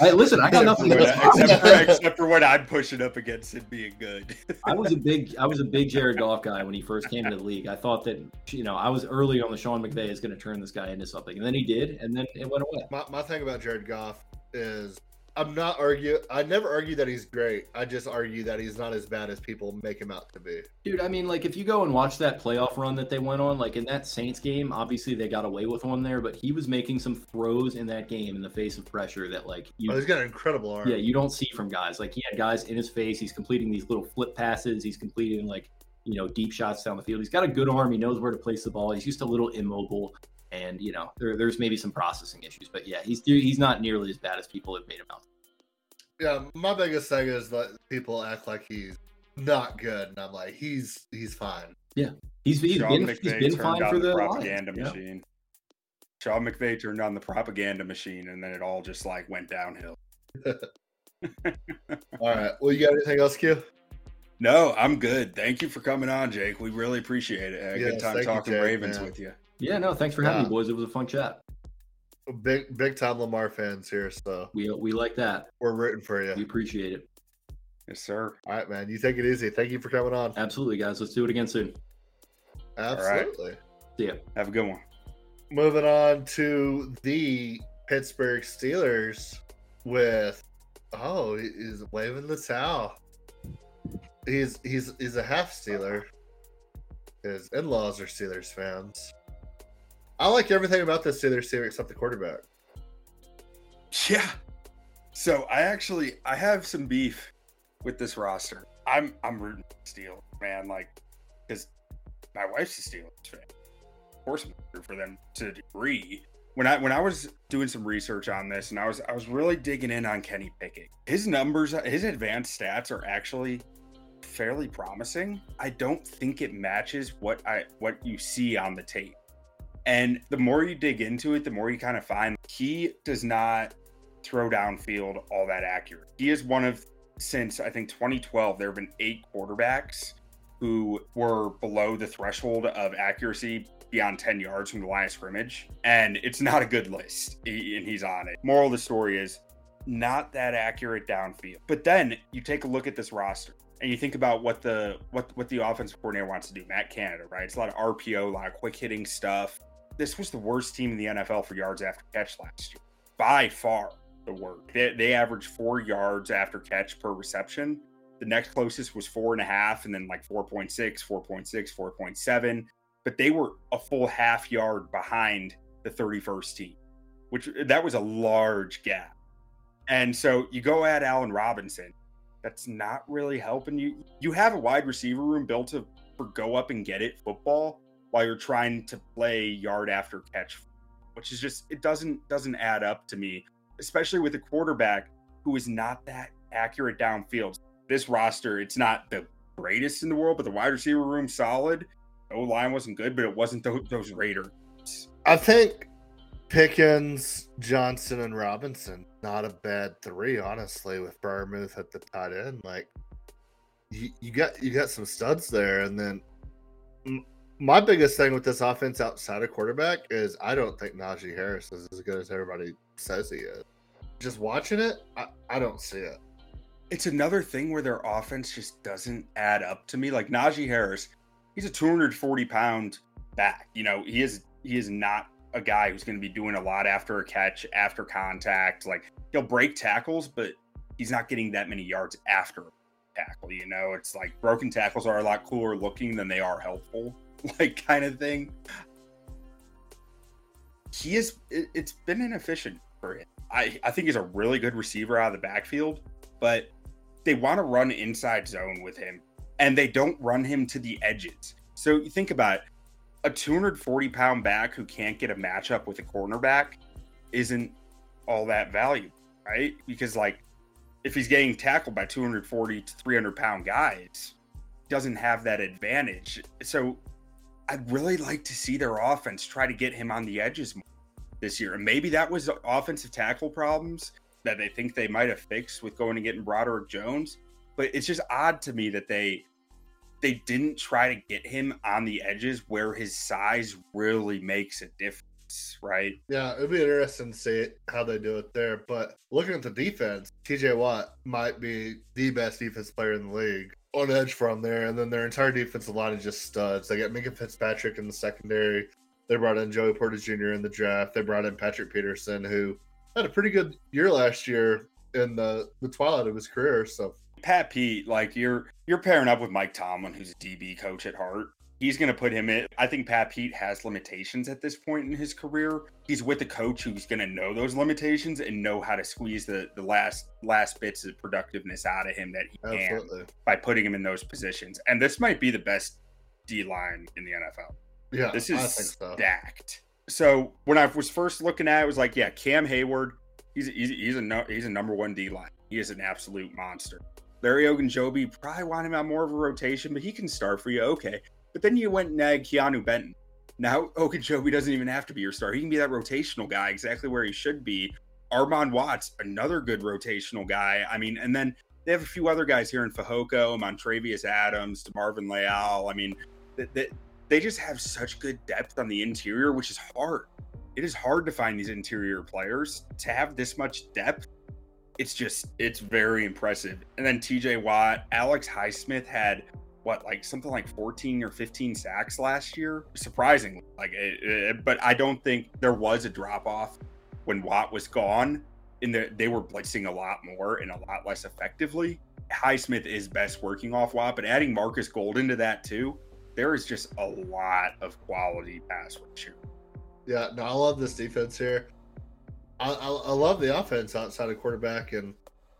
I listen. I got nothing except, for, except, for, except for what I'm pushing up against it being good. I was a big I was a big (laughs) Jared Goff guy when he first came to the league. I thought that you know I was early on the Sean McVay is going to turn this guy into something, and then he did, and then it went away. My, my thing about Jared Goff is I'm not argue. I never argue that he's great. I just argue that he's not as bad as people make him out to be. Dude, I mean, like if you go and watch that playoff run that they went on, like in that Saints game, obviously they got away with one there, but he was making some throws in that game in the face of pressure that like you Oh, he's got an incredible arm. yeah, you don't see from guys. Like he had guys in his face. He's completing these little flip passes. He's completing like you know deep shots down the field. He's got a good arm. He knows where to place the ball. He's just a little immobile, and you know there, there's maybe some processing issues. But yeah, he's he's not nearly as bad as people have made him out. yeah. My biggest thing is that people act like he's not good, and I'm like, he's he's fine. Yeah, he's he's Sean been he's McVay been fine for the, the propaganda Lions, yeah. machine. Sean McVay turned on the propaganda machine, and then it all just like went downhill. (laughs) All right. Well, you got anything else, Q? No, I'm good. Thank you for coming on, Jake. We really appreciate it. Had a Yes, good time thank you, talking Jake, Ravens man. with you. Yeah, no, thanks for having Yeah. me, boys. It was a fun chat. Big big time Lamar fans here, so We we like that. we're rooting for you. We appreciate it. Yes, sir. All right, man. You take it easy. Thank you for coming on. Absolutely, guys. Let's do it again soon. Absolutely. See ya. Have a good one. Moving on to the Pittsburgh Steelers with oh, he's waving the towel. He's he's he's a half Steeler. His in-laws are Steelers fans. I like everything about this Steelers team except the quarterback. Yeah. So I actually I have some beef with this roster. I'm I'm rooting for Steel, man. Like, because my wife's a Steelers fan. Of course, I'm for them to degree. When I when I was doing some research on this, and I was I was really digging in on Kenny Pickett. His numbers, his advanced stats are actually fairly promising. I don't think it matches what I what you see on the tape. And the more you dig into it, the more you kind of find he does not throw downfield all that accurate. He is one of since I think 2012 there have been eight quarterbacks who were below the threshold of accuracy beyond 10 yards from the line of scrimmage and it's not a good list and he's on it. Moral of the story is not that accurate downfield. But then you take a look at this roster and you think about what the what what the offensive coordinator wants to do, Matt Canada, right? It's a lot of RPO, a lot of quick hitting stuff. This was the worst team in the NFL for yards after catch last year, by far the worst. They, they averaged four yards after catch per reception. The next closest was four and a half, and then like 4.6, 4.6, 4.7. But they were a full half yard behind the 31st team, which that was a large gap. And so you go at Allen Robinson. That's not really helping you. You have a wide receiver room built to for go up and get it football while you're trying to play yard after catch, which is just it doesn't doesn't add up to me, especially with a quarterback who is not that accurate downfield. This roster, it's not the greatest in the world, but the wide receiver room solid. O line wasn't good, but it wasn't those, those Raiders. I think Pickens, Johnson, and Robinson not a bad three, honestly, with Freiermuth at the tight end. Like you, you got you got some studs there, and then my biggest thing with this offense outside of quarterback is I don't think Najee Harris is as good as everybody says he is. Just watching it, I, I don't see it. It's another thing where their offense just doesn't add up to me. Like Najee Harris, he's a 240 pound back. You know, he is he is not a guy who's going to be doing a lot after a catch, after contact. Like he'll break tackles, but he's not getting that many yards after tackle. You know, it's like broken tackles are a lot cooler looking than they are helpful, (laughs) like kind of thing. He is. It, it's been inefficient for him. I I think he's a really good receiver out of the backfield, but they want to run inside zone with him, and they don't run him to the edges. So you think about it, a 240 pound back who can't get a matchup with a cornerback isn't all that valuable, right? Because like if he's getting tackled by 240 to 300 pound guys, doesn't have that advantage. So I'd really like to see their offense try to get him on the edges this year. And maybe that was offensive tackle problems that they think they might have fixed with going and getting Broderick Jones. But it's just odd to me that they they didn't try to get him on the edges where his size really makes a difference, right? Yeah, it'd be interesting to see how they do it there. But looking at the defense, TJ Watt might be the best defense player in the league on edge from there. And then their entire defensive line is just studs. They got Minkah Fitzpatrick in the secondary. They brought in Joey Porter Jr. in the draft. They brought in Patrick Peterson, who had a pretty good year last year in the, the twilight of his career. So Pat Pete, like you're you're pairing up with Mike Tomlin, who's a DB coach at heart. He's going to put him in. I think Pat Pete has limitations at this point in his career. He's with a coach who's going to know those limitations and know how to squeeze the, the last last bits of productiveness out of him that he Absolutely. can by putting him in those positions. And this might be the best D line in the NFL. Yeah, this is so. stacked. So when I was first looking at it, it was like, yeah, Cam Hayward, he's he's, he's a he's a number one D line. He is an absolute monster. Larry Ogunjobi probably want him out more of a rotation, but he can start for you. Okay. But then you went nag Keanu Benton. Now Ogunjobi doesn't even have to be your star. He can be that rotational guy exactly where he should be. Armon Watts, another good rotational guy. I mean, and then they have a few other guys here in Fehoko, Montravius Adams, Marvin Leal. I mean, they, they just have such good depth on the interior, which is hard. It is hard to find these interior players to have this much depth it's just it's very impressive. And then TJ Watt, Alex Highsmith had what like something like 14 or 15 sacks last year, surprisingly. Like, it, it, but I don't think there was a drop off when Watt was gone. In the they were blitzing a lot more and a lot less effectively. Highsmith is best working off Watt, but adding Marcus Golden to that too, there is just a lot of quality pass rush Yeah, no, I love this defense here. I, I, I, love the offense outside of quarterback, and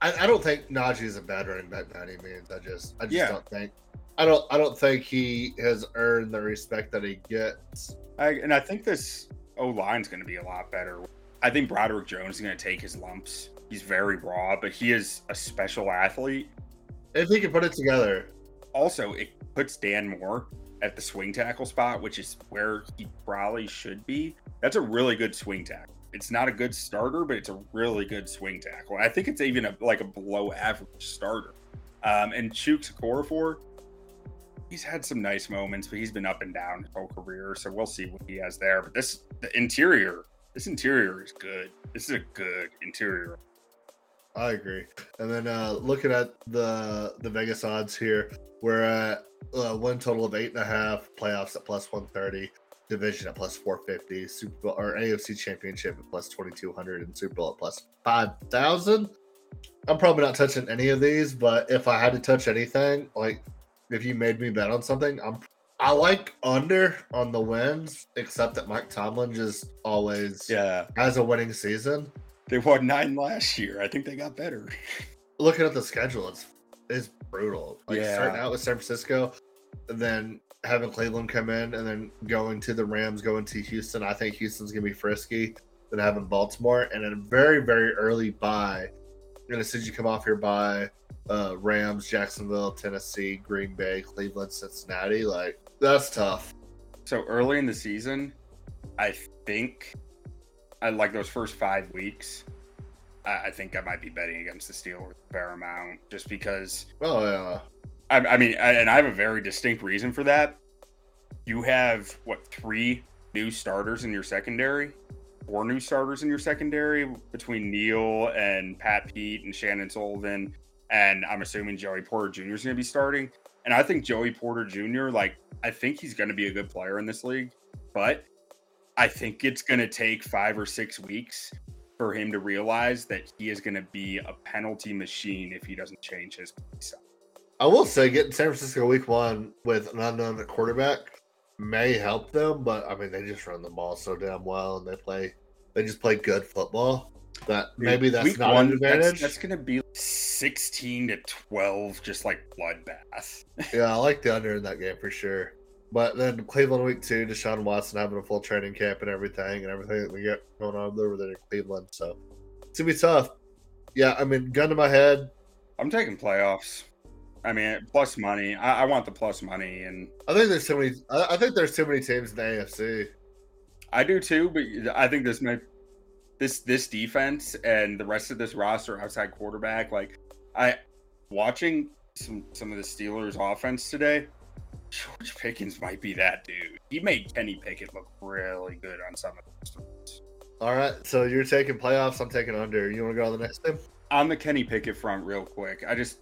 I, I don't think Najee is a bad running back by any means. I just I just yeah. don't think I don't I don't think he has earned the respect that he gets. I, and I think this O line is going to be a lot better. I think Broderick Jones is going to take his lumps. He's very raw, but he is a special athlete. If he can put it together. Also, it puts Dan Moore at the swing tackle spot, which is where he probably should be. That's a really good swing tackle it's not a good starter, but it's a really good swing tackle. I think it's even a, like a below average starter. Um, and Chuks Okorafor, he's had some nice moments, but he's been up and down his whole career. So we'll see what he has there. But this the interior, this interior is good. This is a good interior. I agree. And then uh, looking at the the Vegas odds here, we're at uh, one total of eight and a half, playoffs at plus one thirty division at plus 450, Super Bowl or AFC Championship at plus 2200, and Super Bowl at plus 5000. I'm probably not touching any of these, but if I had to touch anything, like if you made me bet on something, I'm I like under on the wins, except that Mike Tomlin just always yeah has a winning season. They won nine last year. I think they got better. Looking at the schedule, it's it's brutal. Like Yeah. starting out with San Francisco, then having Cleveland come in, and then going to the Rams, going to Houston. I think Houston's gonna be frisky. Then having Baltimore, and then a very very early bye. And as soon as you come off your bye, uh, Rams, Jacksonville, Tennessee, Green Bay, Cleveland, Cincinnati, like that's tough. So early in the season, I think I like those first five weeks. I, I think I might be betting against the Steelers a fair amount, just because. Oh yeah, I, I mean, I, and I have a very distinct reason for that. You have what three new starters in your secondary, four new starters in your secondary between Neal and Pat Pete and Chandon Sullivan, and I'm assuming Joey Porter Jr. is going to be starting. And I think Joey Porter Jr. like I think he's going to be a good player in this league, but I think it's going to take five or six weeks for him to realize that he is going to be a penalty machine if he doesn't change his style. I will say getting San Francisco week one with an unknown quarterback may help them, but I mean they just run the ball so damn well and they play they just play good football. That maybe that's Week not one, an that's- advantage. That's, going to be 16 to 12, just like bloodbath. (laughs) Yeah, I like the under in that game for sure. But then Cleveland week two, Deshaun Watson having a full training camp and everything and everything that we get going on over there in Cleveland. So it's gonna be tough. Yeah, I mean, gun to my head, I'm taking playoffs. I mean, plus money. I, I want the plus money, and I think there's too many. I, I think there's too many teams in the AFC. I do too. But I think this might this this defense and the rest of this roster outside quarterback. Like I watching some some of the Steelers offense today. George Pickens might be that dude. He made Kenny Pickett look really good on some of those throws. All right, so you're taking playoffs. I'm taking under. You want to go on the next team? on the Kenny Pickett front, real quick, I just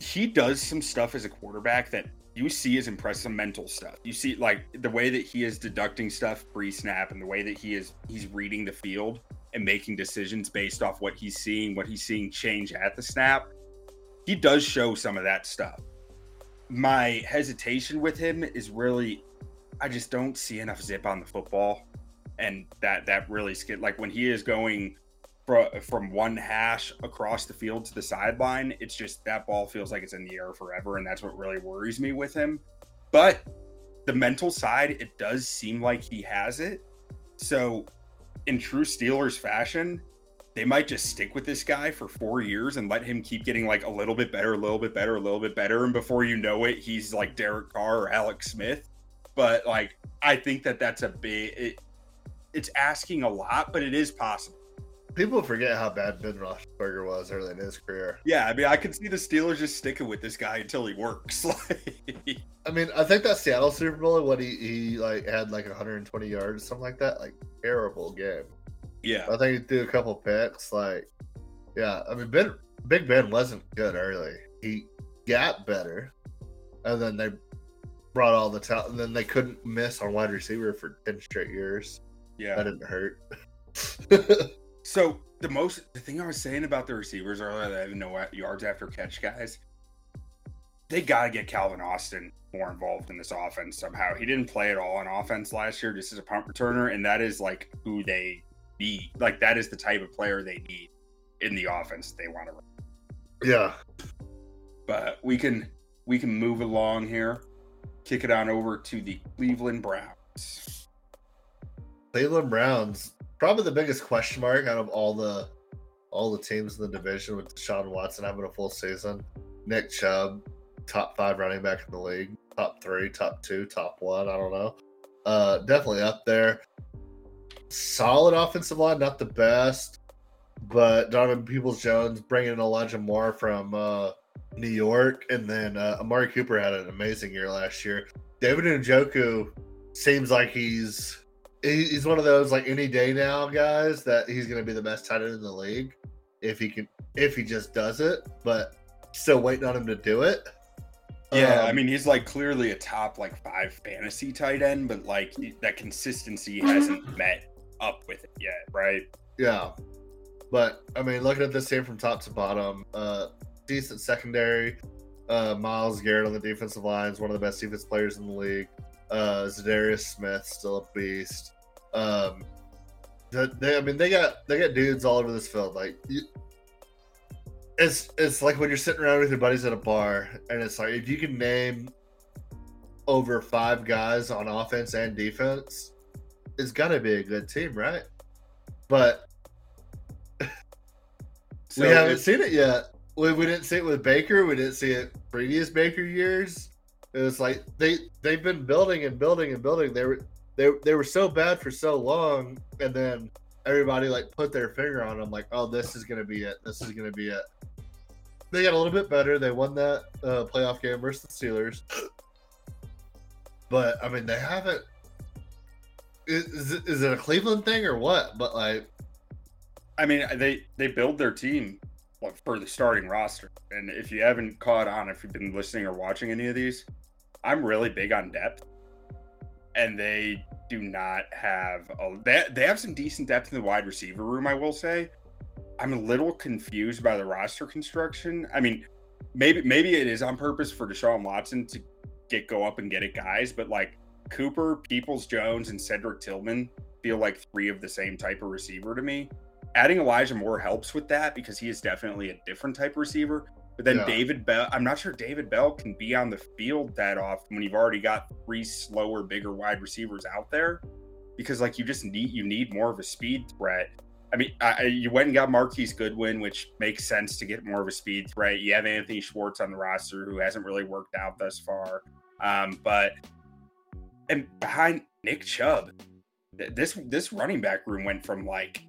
he does some stuff as a quarterback that you see as impressive mental stuff. You see like the way that he is deducting stuff pre-snap and the way that he is he's reading the field and making decisions based off what he's seeing, what he's seeing change at the snap. He does show some of that stuff. My hesitation with him is really I just don't see enough zip on the football. And that that really skid like when he is going fro- from one hash across the field to the sideline. It's just that ball feels like it's in the air forever, and that's what really worries me with him. But the mental side, it does seem like he has it. So, in true Steelers fashion, they might just stick with this guy for four years and let him keep getting like a little bit better, a little bit better, a little bit better, and before you know it, he's like Derek Carr or Alex Smith. But like, I think that that's a big. It, it's asking a lot, but it is possible. People forget how bad Ben Roethlisberger was early in his career. Yeah, I mean, I could see the Steelers just sticking with this guy until he works. (laughs) I mean, I think that Seattle Super Bowl, what he, he like had like 120 yards, or something like that. Like terrible game. yeah, I think he threw a couple picks. Like, yeah, I mean, Ben Big Ben wasn't good early. He got better, and then they brought all the talent. And then they couldn't miss on wide receiver for 10 straight years. Yeah, that didn't hurt. (laughs) So the most, the thing I was saying about the receivers earlier that have no yards after catch guys, they got to get Calvin Austin more involved in this offense somehow. He didn't play at all on offense last year, just as a punt returner, and that is like who they need. Like that is the type of player they need in the offense they want to run. yeah, but we can we can move along here kick it on over to the cleveland browns Cleveland Browns probably the biggest question mark out of all the all the teams in the division with Deshaun Watson having a full season. Nick Chubb, top five running back in the league, top three, top two, top one. I don't know. Uh, definitely up there. Solid offensive line, not the best, but Donovan Peoples Jones bringing in Elijah Moore from uh, New York, and then uh, Amari Cooper had an amazing year last year. David Njoku seems like he's he- he's one of those like any day now guys that he's going to be the best tight end in the league if he can if he just does it but still waiting on him to do it. Yeah i Um, mean he's like clearly a top like five fantasy tight end but like that consistency hasn't (laughs) met up with it yet right? Yeah but i mean looking at this team from top to bottom uh decent secondary uh Myles Garrett on the defensive line is one of the best defense players in the league uh Za'Darius Smith still a beast um They, I mean, they got they got dudes all over this field. Like, you, it's it's like when you're sitting around with your buddies at a bar, and it's like if you can name over five guys on offense and defense, it's gonna be a good team, right? But (laughs) So we haven't seen it yet. We, we didn't see it with Baker. We didn't see it previous Baker years. It was like they they've been building and building and building. They were they they were so bad for so long, and then everybody like put their finger on them, like, oh, this is gonna be it. This is gonna be it. They got a little bit better. They won that uh, playoff game versus the Steelers, but I mean, they haven't. Is, is it a Cleveland thing or what? But like, I mean, they they build their team for the starting roster, and if you haven't caught on, if you've been listening or watching any of these, I'm really big on depth, and they do not have a they, they have some decent depth in the wide receiver room. I will say, I'm a little confused by the roster construction. I mean, maybe maybe it is on purpose for Deshaun Watson to get go up and get it guys, but like Cooper, Peoples Jones, and Cedric Tillman feel like three of the same type of receiver to me. Adding Elijah Moore helps with that because he is definitely a different type of receiver. But then Yeah. David Bell, I'm not sure David Bell can be on the field that often when you've already got three slower, bigger wide receivers out there. Because like you just need you need more of a speed threat. I mean, I, you went and got Marquise Goodwin, which makes sense to get more of a speed threat. You have Anthony Schwartz on the roster, who hasn't really worked out thus far. Um, but and behind Nick Chubb, th- this this running back room went from like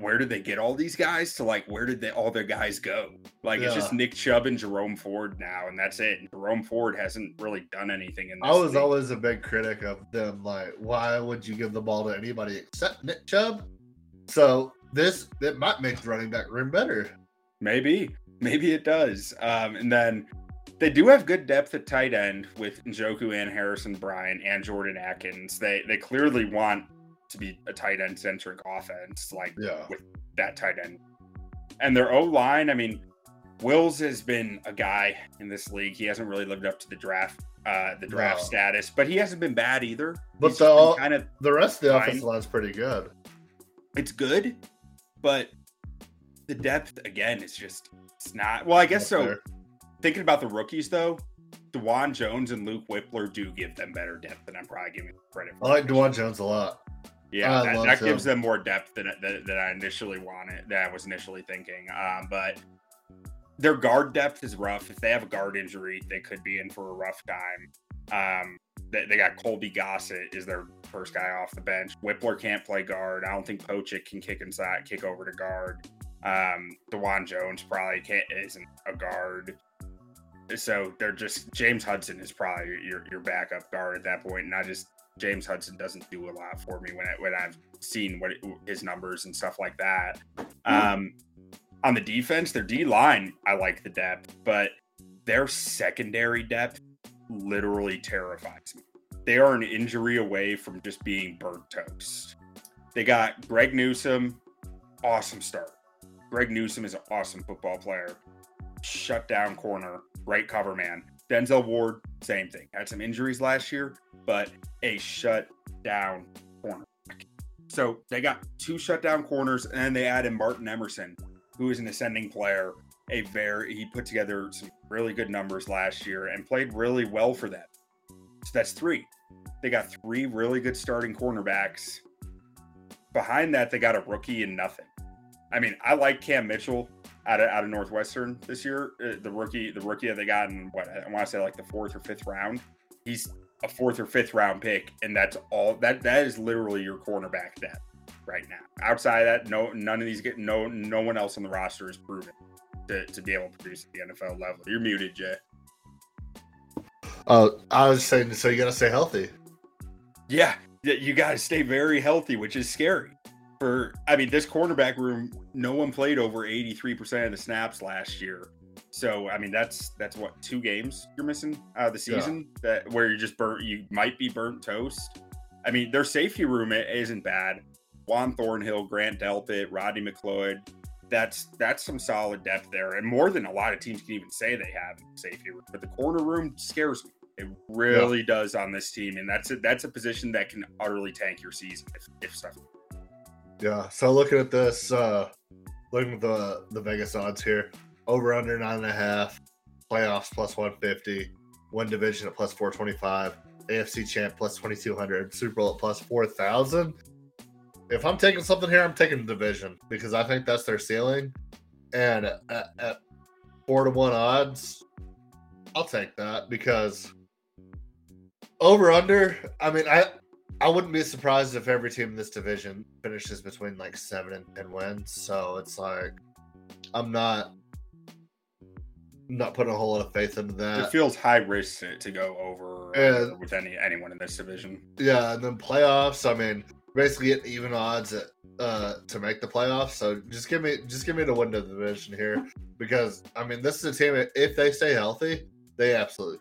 where did they get all these guys to like where did they all their guys go? Like it's just Nick Chubb and Jerome Ford now, and that's it. Jerome Ford hasn't really done anything in this. I was league. always a big critic of them. Like, why would you give the ball to anybody except Nick Chubb? So this it might make the running back room better. Maybe, maybe it does. Um, and then they do have good depth at tight end with Njoku and Harrison Bryant and Jordan Akins. They they clearly want to be a tight end centric offense, like Yeah, that tight end. And their O line, I mean, Wills has been a guy in this league. He hasn't really lived up to the draft uh the draft No. status, but he hasn't been bad either. But He's the- kind of the rest of the offensive line's pretty good. it's good, but the depth again is just it's not well, I guess so. there. Thinking about the rookies though, Dawand Jones and Luke Wypler do give them better depth than I'm probably giving credit for. I like Dawand Jones a lot. Yeah, I that, that gives them more depth than, than, than I initially wanted, that I was initially thinking. Um, but their guard depth is rough. If they have a guard injury, they could be in for a rough time. Um, they, they got Colby Gossett is their first guy off the bench. Wypler can't play guard. I don't think Pocic can kick inside, kick over to guard. Um, Dawand Jones probably can't isn't a guard. So they're just James Hudson is probably your your backup guard at that point, and I just James Hudson doesn't do a lot for me when I, when I've seen what it, his numbers and stuff like that. Um, on the defense, their D line, I like the depth, but their secondary depth literally terrifies me. They are an injury away from just being burnt toast. They got Greg Newsome, awesome start. Greg Newsome is an awesome football player. Shut down corner, right cover man. Denzel Ward, same thing. Had some injuries last year, but a shut down corner. So they got two shutdown corners, and then they added Martin Emerson, who is an ascending player. A very he put together some really good numbers last year and played really well for them. So that's three. They got three really good starting cornerbacks. Behind that, they got a rookie and nothing. I mean, I like Cam Mitchell out of out of Northwestern this year. Uh, the rookie, the rookie that they got in what I want to say like the fourth or fifth round. He's a fourth or fifth round pick, and that's all. That that is literally your cornerback depth right now. Outside of that, no, none of these get no no one else on the roster is proven to, to be able to produce at the NFL level. You're muted, Jay. Oh, I was saying, so you gotta stay healthy. Yeah, you got to stay very healthy, which is scary. For I mean, this cornerback room, no one played over 83% of the snaps last year. So I mean, that's that's what two games you're missing out of the Yeah. season that where you just burnt, you might be burnt toast. I mean, their safety room isn't bad. Juan Thornhill, Grant Delpit, Rodney McLeod. That's that's some solid depth there, and more than a lot of teams can even say they have safety room. But the corner room scares me. It really does on this team, and that's a, that's a position that can utterly tank your season if, if stuff. Yeah. So looking at this, uh looking at the the Vegas odds here, over under nine and a half, playoffs plus one fifty, win division at plus four twenty five, AFC champ plus twenty two hundred, Super Bowl at plus four thousand. If I'm taking something here, I'm taking the division because I think that's their ceiling, and at, at four to one odds, I'll take that because over under. I mean, I I wouldn't be surprised if every team in this division finishes between like seven and ten wins. So it's like I'm not not putting a whole lot of faith into that. It feels high risk to, to go over Yeah. with any anyone in this division. Yeah, and then playoffs. I mean, basically get even odds at, uh, to make the playoffs. So just give me just give me the win to the division here because I mean this is a team if they stay healthy, they absolutely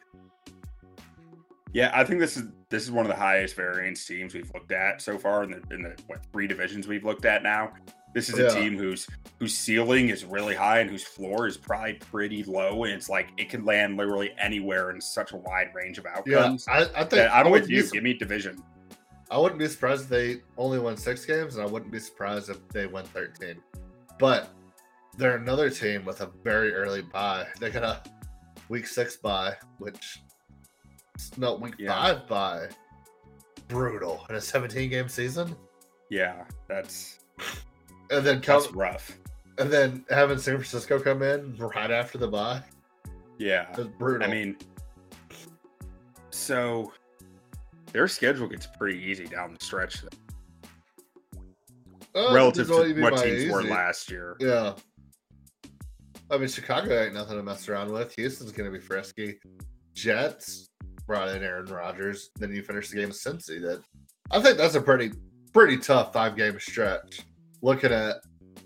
Yeah, I think this is this is one of the highest variance teams we've looked at so far in the in the what three divisions we've looked at now. This is Yeah. a team whose whose ceiling is really high and whose floor is probably pretty low, and it's like it can land literally anywhere in such a wide range of yeah. outcomes. I, I think I I'm with wouldn't be you. sur- Give me division. I wouldn't be surprised if they only won six games, and I wouldn't be surprised if they win 13. But they're another team with a very early bye. They got a week six bye, which no week Yeah. five by Brutal in a 17 game season, Yeah, that's and then come that's rough. and then having San Francisco come in right after the bye Yeah, is brutal. I mean, so their schedule gets pretty easy down the stretch Uh, relative depends what you to what teams were last year. Yeah. I mean, Chicago ain't nothing to mess around with. Houston's going to be frisky. Jets brought in Aaron Rodgers. Then you finish the game with Cincy. That I think that's a pretty pretty tough five game stretch. Looking at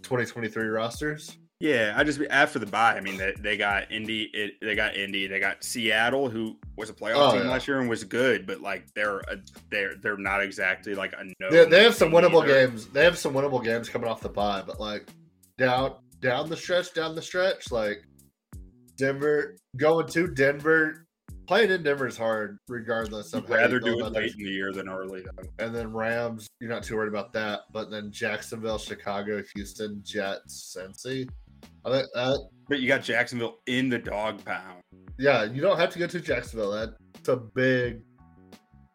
2023 rosters. Yeah, I just after the bye. I mean, they, they got Indy. It, they got Indy. They got Seattle, who was a playoff Oh, team yeah. last year and was good, but like they're a, they're they're not exactly like a no. They, they have some winnable either. games. They have some winnable games coming off the bye, but like down down the stretch, down the stretch, like Denver going to Denver. Playing in Denver is hard, regardless of I'd rather do it late in the year than early. And then Rams, you're not too worried about that. But then Jacksonville, Chicago, Houston, Jets, Cincy. I think that, But you got Jacksonville in the dog pound. yeah, you don't have to go to Jacksonville. That's a big.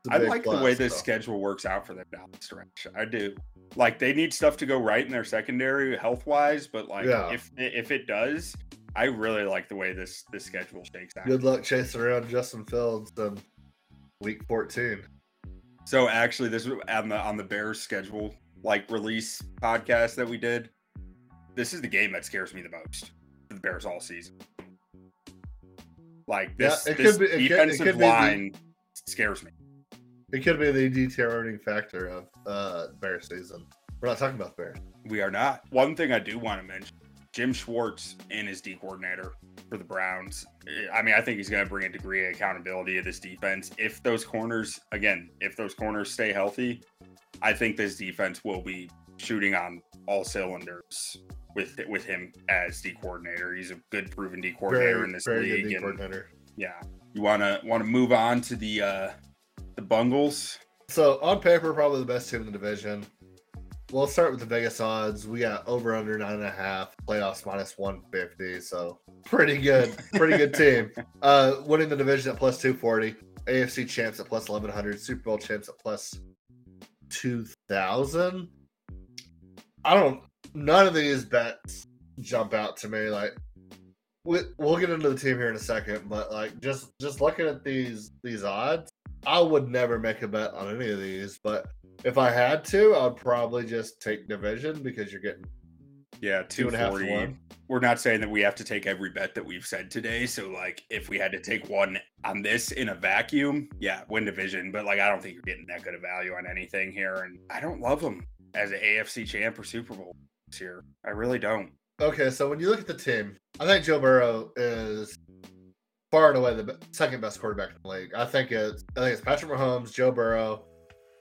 a I big like the way this so. schedule works out for them down the stretch. I do. Like they need stuff to go right in their secondary health wise, but like Yeah. if if it does, I really like the way this this schedule shakes out. Good luck chasing around Justin Fields in week 14. So actually, this was on the on the Bears schedule, like release podcast that we did. This is the game that scares me the most for the Bears all season. Like this, it this could be- it could- defensive could be the- line scares me. It could be the deteriorating factor of uh Bear season. We're not talking about Bears. We are not. One thing I do want to mention: Jim Schwartz and his D coordinator for the Browns. I mean, I think he's going to bring a degree of accountability to this defense. If those corners, again, if those corners stay healthy, I think this defense will be shooting on all cylinders with with him as D coordinator. He's a good, proven D coordinator Very, in this league. And yeah, you want to want to move on to the uh the Bungles. So on paper, probably the best team in the division. We'll start with the Vegas odds. We got over under nine and a half, playoffs minus one fifty. So pretty good, pretty good team. (laughs) Uh, winning the division at plus two forty, AFC champs at plus eleven hundred, Super Bowl champs at plus two thousand. I don't. None of these bets jump out to me. Like we, we'll get into the team here in a second, but like just just looking at these these odds, I would never make a bet on any of these. But if I had to, I'd probably just take division because you're getting Yeah, two and a half to 240. one. we're not saying that we have to take every bet that we've said today. So, like, if we had to take one on this in a vacuum, yeah, win division. But like, I don't think you're getting that good a value on anything here, and I don't love them as an AFC champ or Super Bowl this year. I really don't. Okay, so when you look at the team, I think Joe Burrow is far and away the second best quarterback in the league. I think it's I think it's Patrick Mahomes, Joe Burrow.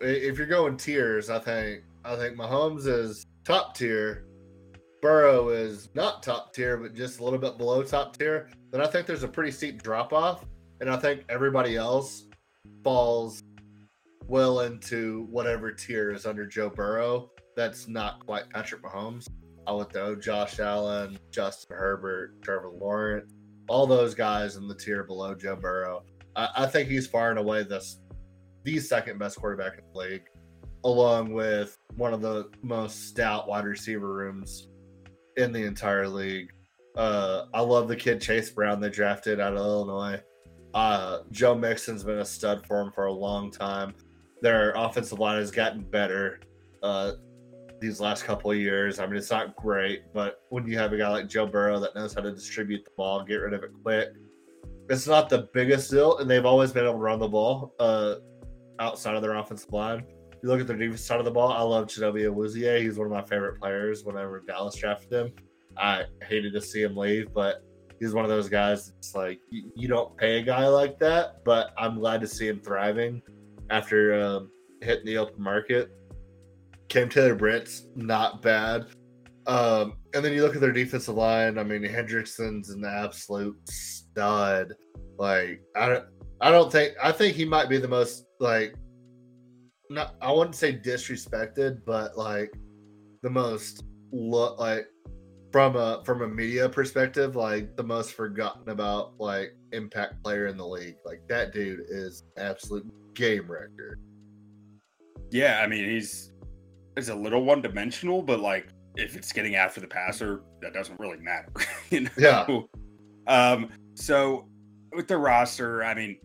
If you're going tiers, I think I think Mahomes is top tier. Burrow is not top tier, but just a little bit below top tier. Then I think there's a pretty steep drop off, and I think everybody else falls well into whatever tier is under Joe Burrow. that's not quite Patrick Mahomes. I would throw Josh Allen, Justin Herbert, Trevor Lawrence, all those guys in the tier below Joe Burrow. I, I think he's far and away the the second best quarterback in the league, along with one of the most stout wide receiver rooms in the entire league. Uh, I love the kid Chase Brown they drafted out of Illinois. Uh, Joe Mixon's been a stud for him for a long time. Their offensive line has gotten better uh, these last couple of years. I mean, it's not great, but when you have a guy like Joe Burrow that knows how to distribute the ball, get rid of it quick, it's not the biggest deal. And they've always been able to run the ball uh, outside of their offensive line. You look at their defense side of the ball. I love Chidobe Awuzie. He's one of my favorite players. Whenever Dallas drafted him, I hated to see him leave, but he's one of those guys. It's like you, you don't pay a guy like that, but I'm glad to see him thriving after um, hitting the open market. Cam Taylor Britt's not bad. Um, and then you look at their defensive line. I mean, Hendrickson's an absolute stud. Like I don't, I don't think I think he might be the most like, not I wouldn't say disrespected, but like the most look like from a from a media perspective, like the most forgotten about like impact player in the league. Like that dude is absolute game record. Yeah, I mean he's is a little one dimensional, but like if it's getting after the passer, that doesn't really matter. (laughs) you know? Yeah. Um, so with the roster, I mean,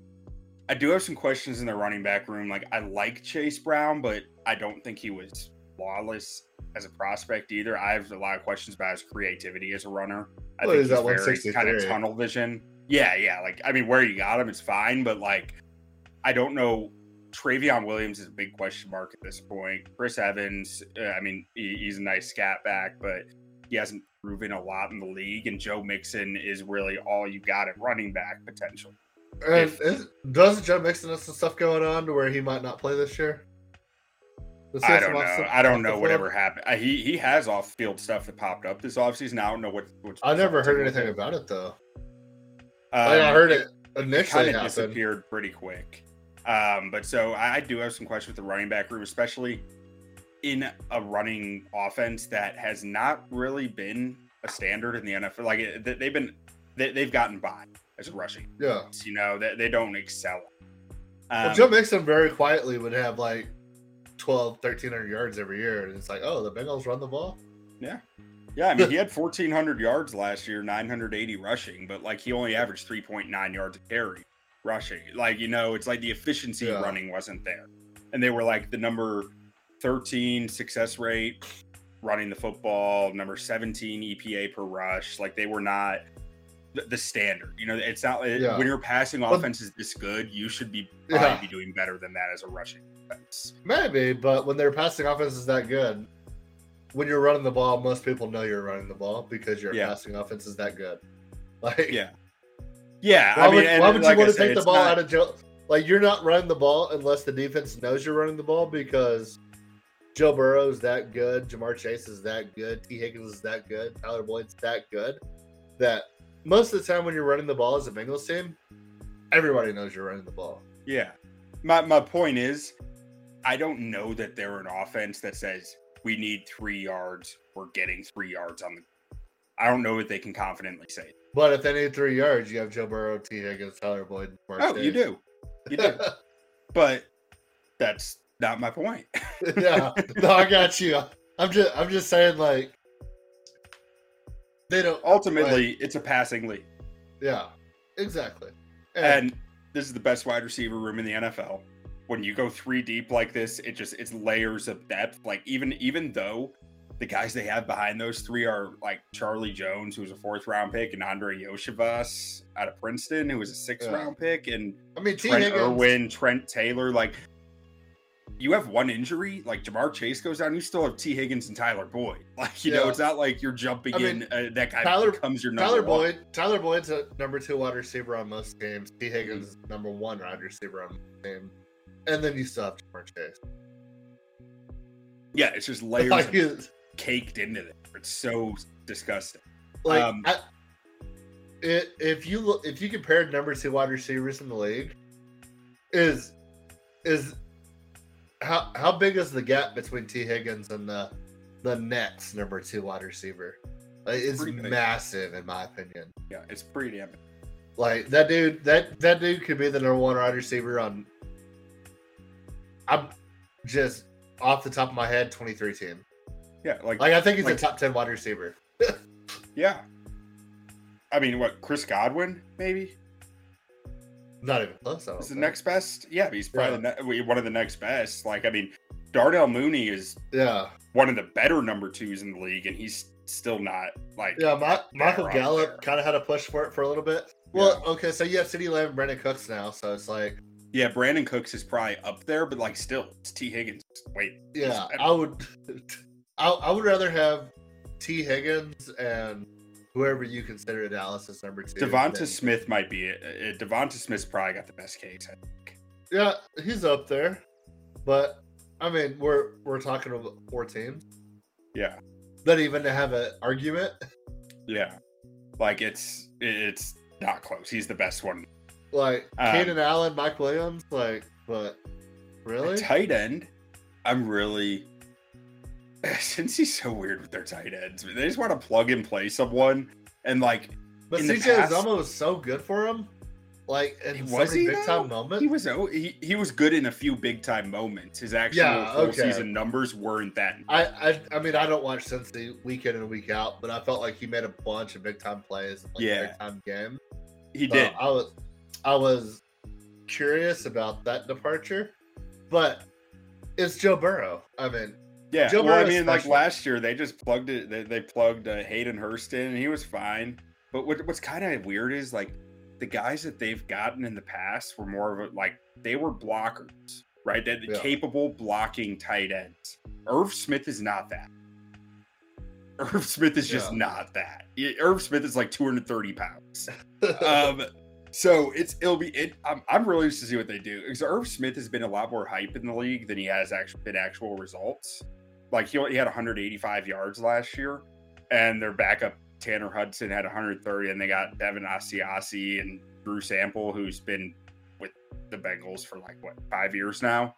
I do have some questions in the running back room. Like I like Chase Brown, but I don't think he was flawless as a prospect either. I have a lot of questions about his creativity as a runner. I think he's very kind of tunnel vision. Yeah, yeah. Like I mean, where you got him, it's fine, but like I don't know. Trayveon Williams is a big question mark at this point. Chris Evans, uh, I mean, he, he's a nice scat back, but he hasn't proven a lot in the league. And Joe Mixon is really all you got at running back potential. And If- is, doesn't Joe Mixon have some stuff going on to where he might not play this year? Does I don't know. I don't know whatever happened. Uh, he he has off field stuff that popped up this offseason. I don't know what. What's I never heard anything it. about it though. Um, I heard it It initially kind of disappeared pretty quick. Um, but so I, I do have some questions with the running back room, especially in a running offense that has not really been a standard in the NFL. Like it- they- they've been, they, they've gotten by as rushing. Yeah. You know, they, they don't excel. Well, Um, Joe Mixon very quietly would have like 12, 1300 yards every year. And it's like, oh, the Bengals run the ball? Yeah, yeah, I mean, he had 1,400 yards last year, 980 rushing, but like he only averaged 3.9 yards a carry rushing. Like, you know, it's like the efficiency Yeah. running wasn't there. And they were like the number 13 success rate running the football, number 17 EPA per rush. Like, they were not the, the standard. You know, it's not Yeah. when you're passing offense is this good, you should be probably Yeah. be doing better than that as a rushing offense. Maybe, but when their passing offense is that good, when you're running the ball, most people know you're running the ball because your Yeah. passing offense is that good. (laughs) Like, Yeah. Yeah. why I mean, would, and why would like you want to take the ball not... out of Joe? Like, you're not running the ball unless the defense knows you're running the ball because Joe Burrow's that good, Ja'Marr Chase is that good, Tee Higgins is that good, Tyler Boyd's that good that most of the time when you're running the ball as a Bengals team, everybody knows you're running the ball. Yeah. My my point is, I don't know that they're an offense that says we need three yards. We're getting three yards on the. I don't know that they can confidently say. But if they need three yards, you have Joe Burrow, Tee Higgins, Tyler Boyd, Ja'Marr Oh, you do, you do. (laughs) but that's not my point. (laughs) yeah, no, I got you. I'm just, I'm just saying, like, they don't. Ultimately, it's a passing league, Yeah, exactly. and this is the best wide receiver room in the NFL. When you go three deep like this, it just it's layers of depth. Like even even though the guys they have behind those three are like Charlie Jones, who was a fourth round pick, and Andrei Iosivas out of Princeton, who was a sixth Yeah. round pick, and I mean, T. Trent Higgins. Irwin, Trent Taylor. Like you have one injury, like Ja'Marr Chase goes down, you still have Tee Higgins and Tyler Boyd. (laughs) Like you know, it's not like you're jumping I mean, in uh, that guy Tyler- becomes your number Tyler one. Boyd. Tyler Boyd's a number two wide receiver on most games. Tee Higgins is number one wide receiver on most teams. And then you still have Ja'Marr Chase. Yeah, it's just (laughs) layers Like, it's- caked into it. It's so disgusting. like Um, I, it, if you look, if you compare number two wide receivers in the league, is is how how big is the gap between Tee Higgins and the the Nets number two wide receiver? Like, it's Pretty massive in my opinion. Yeah, it's pretty damn. Like that dude, that that dude could be the number one wide receiver on. I'm just off the top of my head, twenty three team. Yeah, like, Like I think he's Like- a top ten wide receiver. (laughs) yeah. I mean, what Chris Godwin maybe Not even close. I the think. next best? Yeah, he's probably the ne- one of the next best. Like, I mean, Darnell Mooney is Yeah, one of the better number twos in the league, and he's still not like yeah. Ma- Michael Gallup kind of had a push for it for a little bit. Well, okay, so you have CeeDee Lamb and Brandin Cooks now, so it's like, Yeah, Brandin Cooks is probably up there, but like still, it's Tee Higgins. Wait, yeah. I would, (laughs) I, I would rather have Tee Higgins and whoever you consider Dallas's number two. Devonta than- Smith might be it. Uh, Devonta Smith's probably got the best case. I think. Yeah, he's up there, but I mean, we're we're talking about four teams Yeah, that even to have an argument. yeah. Like it's it's not close. He's the best one. Like Um, Keenan Allen, Mike Williams, like, but really, Tight end. I'm really (laughs) since he's so weird with their tight ends. They just want to plug and play someone, and like but CJ Uzomah was so good for him, like in Was he, big though? time moments. he was oh, he, he was good in a few big time moments. His actual Yeah, full okay. season numbers weren't that. I, I I mean I don't watch Cincy week in and week out, but I felt like he made a bunch of big time plays, in, like, Yeah. big time game. He So did. I was I was curious about that departure, but it's Joe Burrow. I mean, Yeah, Joe well, I mean, like last year, they just plugged it. They, they plugged uh, Hayden Hurst in, and he was fine. But what, what's kind of weird is like the guys that they've gotten in the past were more of a like they were blockers, right? They're Yeah. capable blocking tight ends. Irv Smith is not that. Irv Smith is just Yeah. not that. Irv Smith is like 230 pounds. (laughs) um, so it's it'll be it. I'm, I'm really interested to see what they do because Irv Smith has been a lot more hype in the league than he has actually been actual results. Like he, he had 185 yards last year, and their backup Tanner Hudson had 130, and they got Devin Asiasi and Drew Sample, who's been with the Bengals for like what five years now.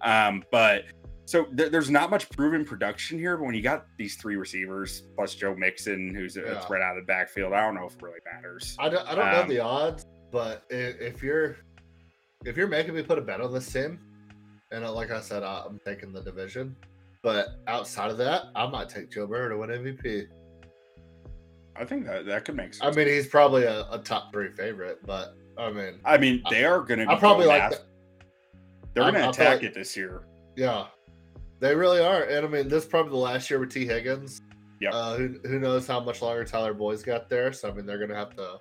Um, but so th- there's not much proven production here, but when you got these three receivers plus Joe Mixon, who's a threat out of the backfield, I don't know if it really matters. I don't I don't Um, know the odds, but if, if you're if you're making me put a bet on this team, and uh, like I said, I'm taking the division. But outside of that, I might take Joe Burrow to win MVP. I think that that could make sense. I mean, he's probably a, a top three favorite, but I mean, I mean, they are going to. I probably going like after-. They're going to attack thought- it this year. Yeah, they really are. And I mean, this is probably the last year with Tee Higgins. Yep. Uh, who who knows how much longer Tyler Boyd's got there? So I mean, they're gonna have to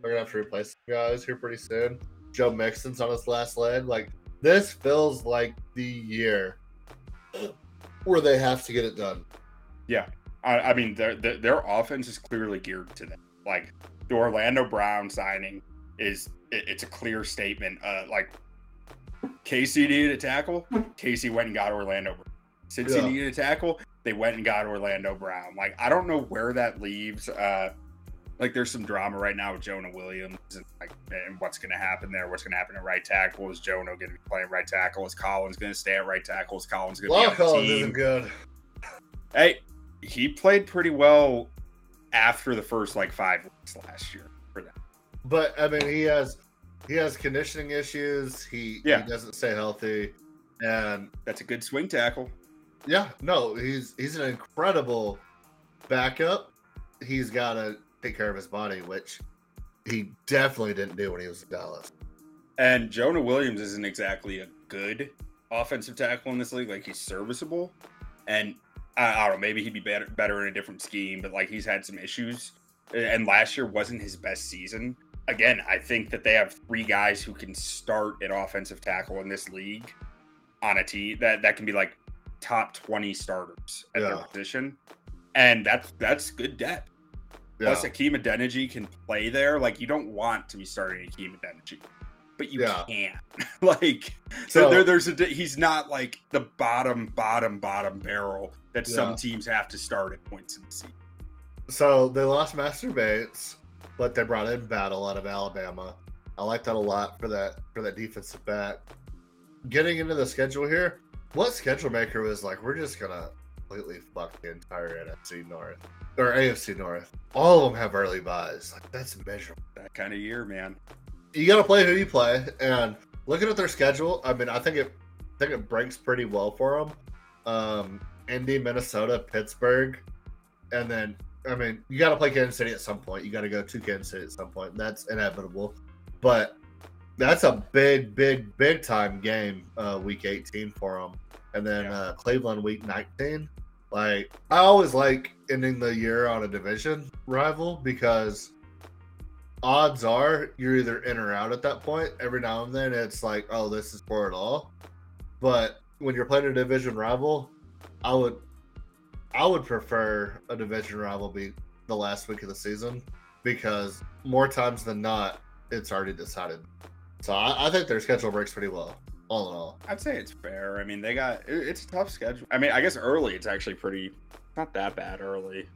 they're gonna have to replace some guys here pretty soon. Joe Mixon's on his last leg. Like this feels like the year where they have to get it done. Yeah, I, I mean, their, their their offense is clearly geared to that. Like the Orlando Brown signing is it, it's a clear statement. Uh, like Casey needed a tackle, Casey went and got Orlando. Brown. Since Yeah. he needed a tackle, they went and got Orlando Brown. Like I don't know where that leaves. Uh, like there's some drama right now with Jonah Williams and like and what's going to happen there. What's going to happen at right tackle? Is Jonah going to be playing right tackle? Is Collins going to stay at right tackle? Is Collins going to be on the Collins team? isn't good. Hey, he played pretty well after the first like five weeks last year for them. But I mean, he has he has conditioning issues. He Yeah. he doesn't stay healthy, and That's a good swing tackle. yeah, no, he's he's an incredible backup. He's got to take care of his body, which he definitely didn't do when he was in Dallas. And Jonah Williams isn't exactly a good offensive tackle in this league. Like he's serviceable, and I, I don't know, maybe he'd be better better in a different scheme. But like he's had some issues, and last year wasn't his best season. Again, I think that they have three guys who can start at offensive tackle in this league on a team that that can be like top twenty starters at their position, and that's that's good depth. Yeah, Plus, Hakeem Adeniji can play there. Like, you don't want to be starting Hakeem Adeniji, but you Yeah. can. (laughs) like, so So- there, there's a he's not like the bottom, bottom, bottom barrel that some teams have to start at points in the season. so they lost Master Bates, but they brought in Battle out of Alabama. I like that a lot for that for that defensive back. Getting into the schedule here, what schedule maker was like, we're just gonna completely fuck the entire NFC North or AFC North. All of them have early byes. Like that's miserable. That kind of year, man. You gotta play who you play, and looking at their schedule, I mean, I think it, I think it breaks pretty well for them. Um, Indy, Minnesota, Pittsburgh, and then I mean, you got to play Kansas City at some point. You got to go to Kansas City at some point. That's inevitable. But that's a big, big, big time game, uh, week 18 for them. And then Yeah. uh, Cleveland, week 19. Like, I always like ending the year on a division rival because odds are you're either in or out at that point. Every now and then it's like, oh, this is for it all. But when you're playing a division rival, I would I would prefer a division rival be the last week of the season because more times than not, it's already decided. So I, I think their schedule breaks pretty well, all in all. I'd say it's fair. I mean, they got it's a tough schedule. I mean, I guess early it's actually pretty not that bad early.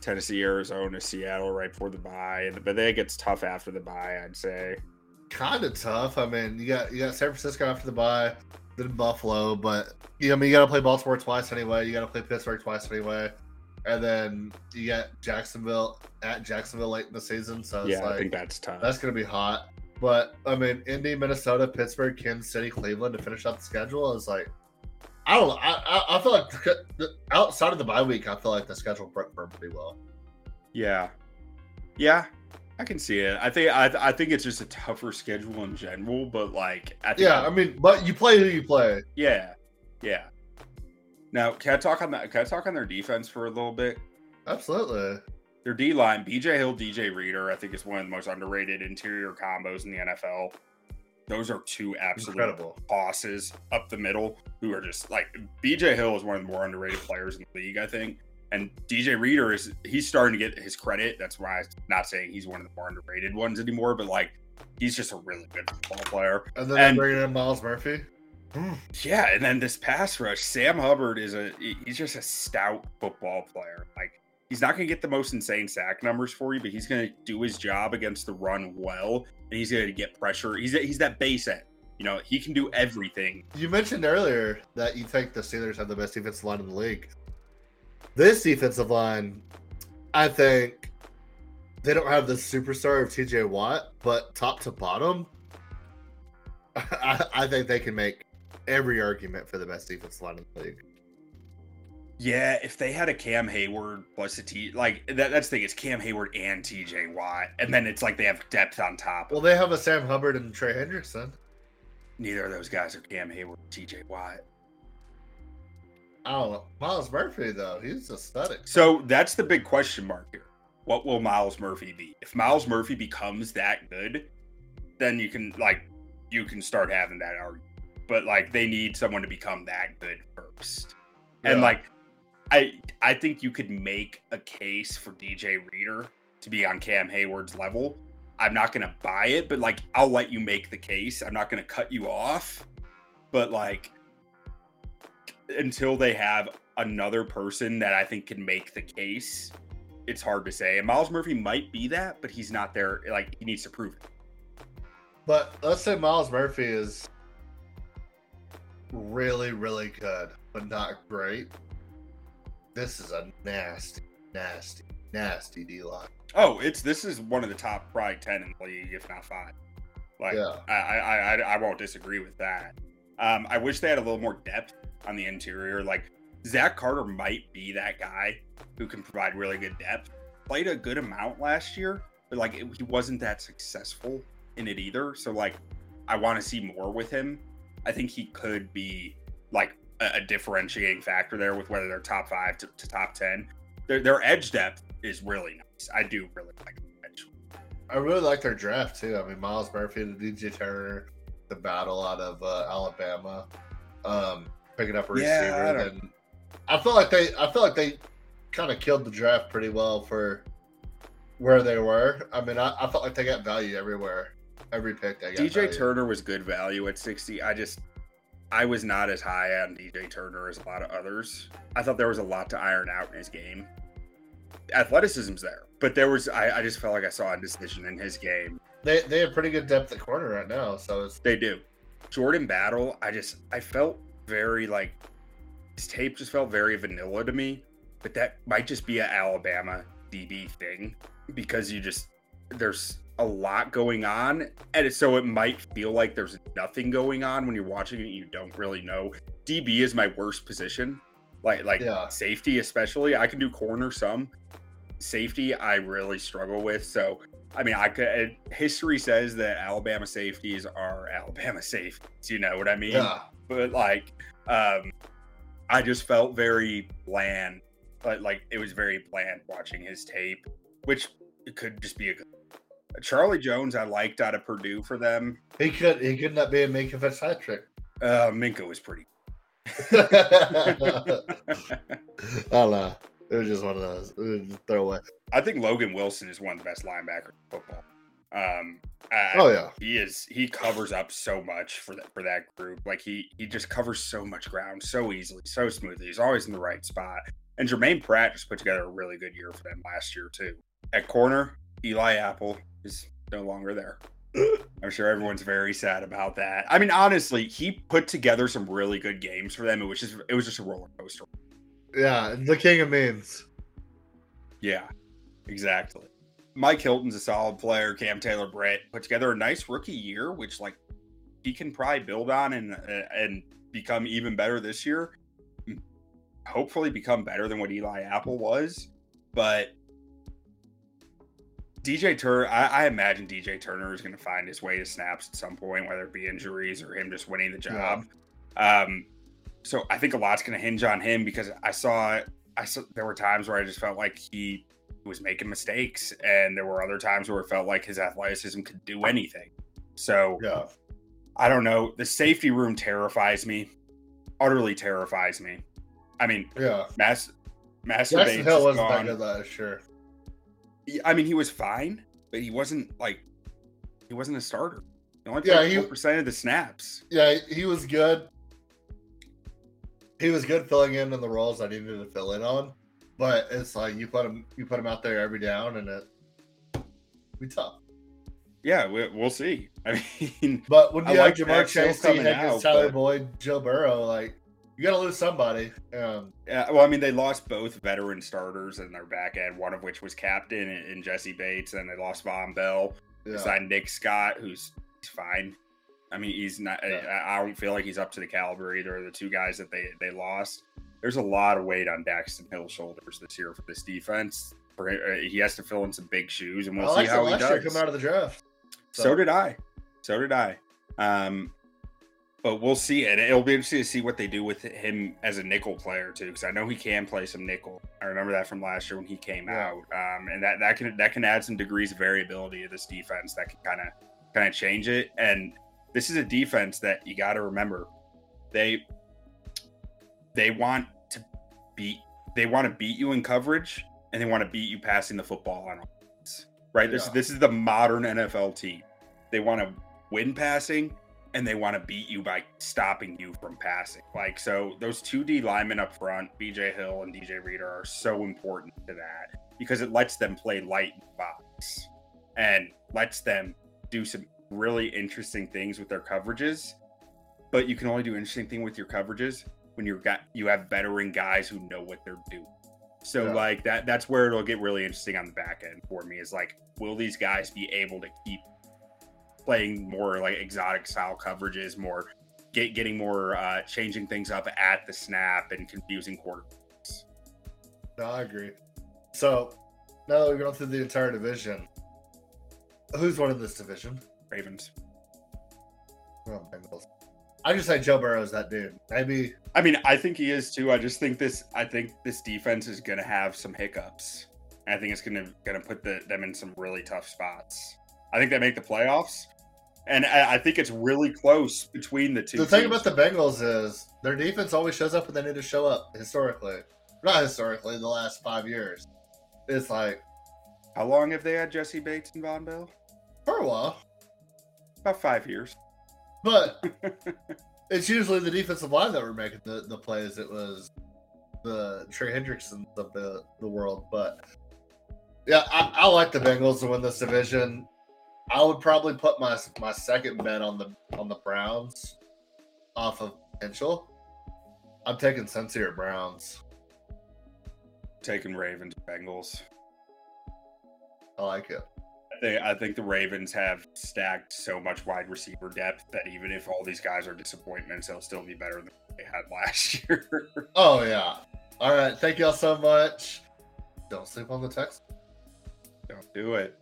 Tennessee, Arizona, Seattle right before the bye, but then it gets tough after the bye. I'd say. Kind of tough. I mean, you got you got San Francisco after the bye, then Buffalo, but you know, I mean, you got to play Baltimore twice anyway. You got to play Pittsburgh twice anyway, and then you got Jacksonville at Jacksonville late in the season. So it's yeah, I think that's tough. That's going to be hot. But I mean, Indy, Minnesota, Pittsburgh, Kansas City, Cleveland to finish out the schedule is like, I don't know. I, I, I feel like outside of the bye week, I feel like the schedule broke pretty well. Yeah, yeah, I can see it. I think I, I think it's just a tougher schedule in general, but like I Yeah, I mean, but you play who you play. yeah, yeah. Now, can I talk on that? Can I talk on their defense for a little bit? Absolutely. Their D line, BJ Hill, DJ Reader, I think is one of the most underrated interior combos in the NFL. Those are two absolute Incredible. bosses up the middle who are just like BJ Hill is one of the more underrated players in the league, I think. And DJ Reader is he's starting to get his credit. That's why I'm not saying he's one of the more underrated ones anymore, but like he's just a really good football player. And then And- they in Myles Murphy. Hmm. Yeah, and then this pass rush, Sam Hubbard is a he's just a stout football player. Like he's not going to get the most insane sack numbers for you, but he's going to do his job against the run well, and he's going to get pressure. He's he's that base end. You know, he can do everything. You mentioned earlier that you think the Steelers have the best defensive line in the league. This defensive line, I think they don't have the superstar of TJ Watt, but top to bottom, (laughs) I, I think they can make every argument for the best defensive line in the league. Yeah, if they had a Cam Heyward plus a T, like that, that's the thing. It's Cam Heyward and TJ Watt, and then it's like they have depth on top. Well, they have a Sam Hubbard and Trey Hendrickson. Neither of those guys are Cam Heyward, TJ Watt. I don't know. Myles Murphy, though, he's aesthetic. So that's the big question mark here. What will Myles Murphy be? If Myles Murphy becomes that good, then you can like you can start having that argument. But like they need someone to become that good first. And like I I think you could make a case for DJ Reader to be on Cam Heyward's level. I'm not gonna buy it, but like I'll let you make the case. I'm not gonna cut you off. But like until they have another person that I think can make the case, it's hard to say. And Myles Murphy might be that, but he's not there. Like he needs to prove it. But let's say Myles Murphy is really, really good, but not great. This is a nasty, nasty, nasty D line. Oh, it's this is one of the top probably ten in the league, if not five. Like Yeah. I, I I I won't disagree with that. Um, I wish they had a little more depth on the interior. Like Zach Carter might be that guy who can provide really good depth. Played a good amount last year, but like it, he wasn't that successful in it either. So like I want to see more with him. I think he could be like a, differentiating factor there with whether they're top five to, to top ten. Their their edge depth is really nice. I do really like edge. I really like their draft too. I mean, Myles Murphy, the DJ Turner, the battle out of uh, Alabama, um, picking up a Yeah, receiver. I don't- I feel like they, I feel like they kind of killed the draft pretty well for where they were. I mean, I, I felt like they got value everywhere, every pick they got. DJ value. Turner was good value at 60. I just I was not as high on DJ Turner as a lot of others. I thought there was a lot to iron out in his game. Athleticism's there, but there was I, I just felt like I saw a decision in his game. They they have pretty good depth at corner right now, so it's They do. Jordan Battle, I just I felt very like his tape just felt very vanilla to me. But that might just be an Alabama DB thing because you just there's a lot going on, and so it might feel like there's nothing going on when you're watching it. You don't really know. DB is my worst position, like like Yeah. safety especially. I can do corner some. Safety I really struggle with. So I mean, I could. History says that Alabama safeties are Alabama (laughs) safeties. You know what I mean? Yeah. But like, um, I just felt very bland. But like, it was very bland watching his tape, which it could just be a. Charlie Jones, I liked out of Purdue for them. He could he could not be a make a hat trick. Uh, Minka was pretty. (laughs) I don't know. It was just one of those. It was just throwaway. I think Logan Wilson is one of the best linebackers in football. Um, I- Oh yeah. he is he covers up so much for that for that group. Like he he just covers so much ground so easily, so smoothly. He's always in the right spot. And Germaine Pratt just put together a really good year for them last year too. At corner, Eli Apple is no longer there. (clears throat) I'm sure everyone's very sad about that. I mean, honestly, he put together some really good games for them. It was just it was just a roller coaster. Yeah. The king of memes. Yeah, exactly. Mike Hilton's a solid player. Cam Taylor Britt put together a nice rookie year, which like he can probably build on and uh, and become even better this year. Hopefully, become better than what Eli Apple was. But DJ Turner, I, I imagine DJ Turner is going to find his way to snaps at some point, whether it be injuries or him just winning the job. Um, so I think a lot's going to hinge on him because I saw I saw there were times where I just felt like he was making mistakes, and there were other times where it felt like his athleticism could do anything. So Yeah. I don't know. The safety room terrifies me, utterly terrifies me. I mean, Yeah. Mass Master Jackson Bates Hill wasn't that gone. good last year. I mean, he was fine, but he wasn't like he wasn't a starter. He only Yeah, played he- four percent of the snaps. Yeah, he was good. He was good filling in in the roles I needed to fill in on, but it's like you put him you put him out there every down and it be tough. Yeah, we, we'll see. (laughs) I mean, But when I you like have Ja'Marr Jack Hill Chase, coming out, Tyler but- Boyd, Joe Burrow, like you got to lose somebody. Um, Yeah, well, I mean, they lost both veteran starters in their back end, one of which was captain in, in Jessie Bates, and they lost Vonn Bell. They yeah. signed Nick Scott, who's fine. I mean, he's not. Yeah. I, I don't feel like he's up to the caliber either of the two guys that they they lost. There's a lot of weight on Daxton Hill's shoulders this year for this defense. For, uh, he has to fill in some big shoes, and we'll I see how he year does. coming out of the draft. So did I. So did I. Um, but we'll see, and it'll be interesting to see what they do with him as a nickel player too, because I know he can play some nickel. I remember that from last year when he came Yeah. out, um, and that that can that can add some degrees of variability to this defense that can kind of kind of change it. And this is a defense that you got to remember they they want to beat they want to beat you in coverage, and they want to beat you passing the football on offense. Right? This this is the modern NFL team. They want to win passing and they want to beat you by stopping you from passing. Like so those two D linemen up front, BJ Hill and DJ Reader are so important to that because it lets them play light in the box and lets them do some really interesting things with their coverages. But you can only do interesting thing with your coverages when you've got you have veteran guys who know what they're doing. So Yeah. like that that's where it'll get really interesting on the back end for me is like will these guys be able to keep playing more like exotic style coverages, more get, getting more uh changing things up at the snap and confusing quarterbacks. No, I agree. So now that we've gone through the entire division, who's winning this division? Ravens. Oh, Bengals. I just say Joe Burrow's that dude. Maybe I mean, I think he is too. I just think this I think this defense is gonna have some hiccups. I think it's gonna gonna put the, them in some really tough spots. I think they make the playoffs. And I, I think it's really close between the two. the thing teams. about the Bengals is their defense always shows up when they need to show up. Historically, not historically, the last five years, it's like how long have they had Jessie Bates and Vonn Bell? for a while, About five years. (laughs) but it's usually the defensive line that were making the, the plays. It was the Trey Hendricksons of the, the world. But yeah, I, I like the Bengals to win this division. I would probably put my my second bet on the on the Browns off of potential. I'm taking or Browns. Taking Ravens, Bengals. I like it. I think the Ravens have stacked so much wide receiver depth that even if all these guys are disappointments, they'll still be better than they had (laughs) last year. Oh yeah. All right. Thank y'all so much. Don't sleep on the text. Don't do it.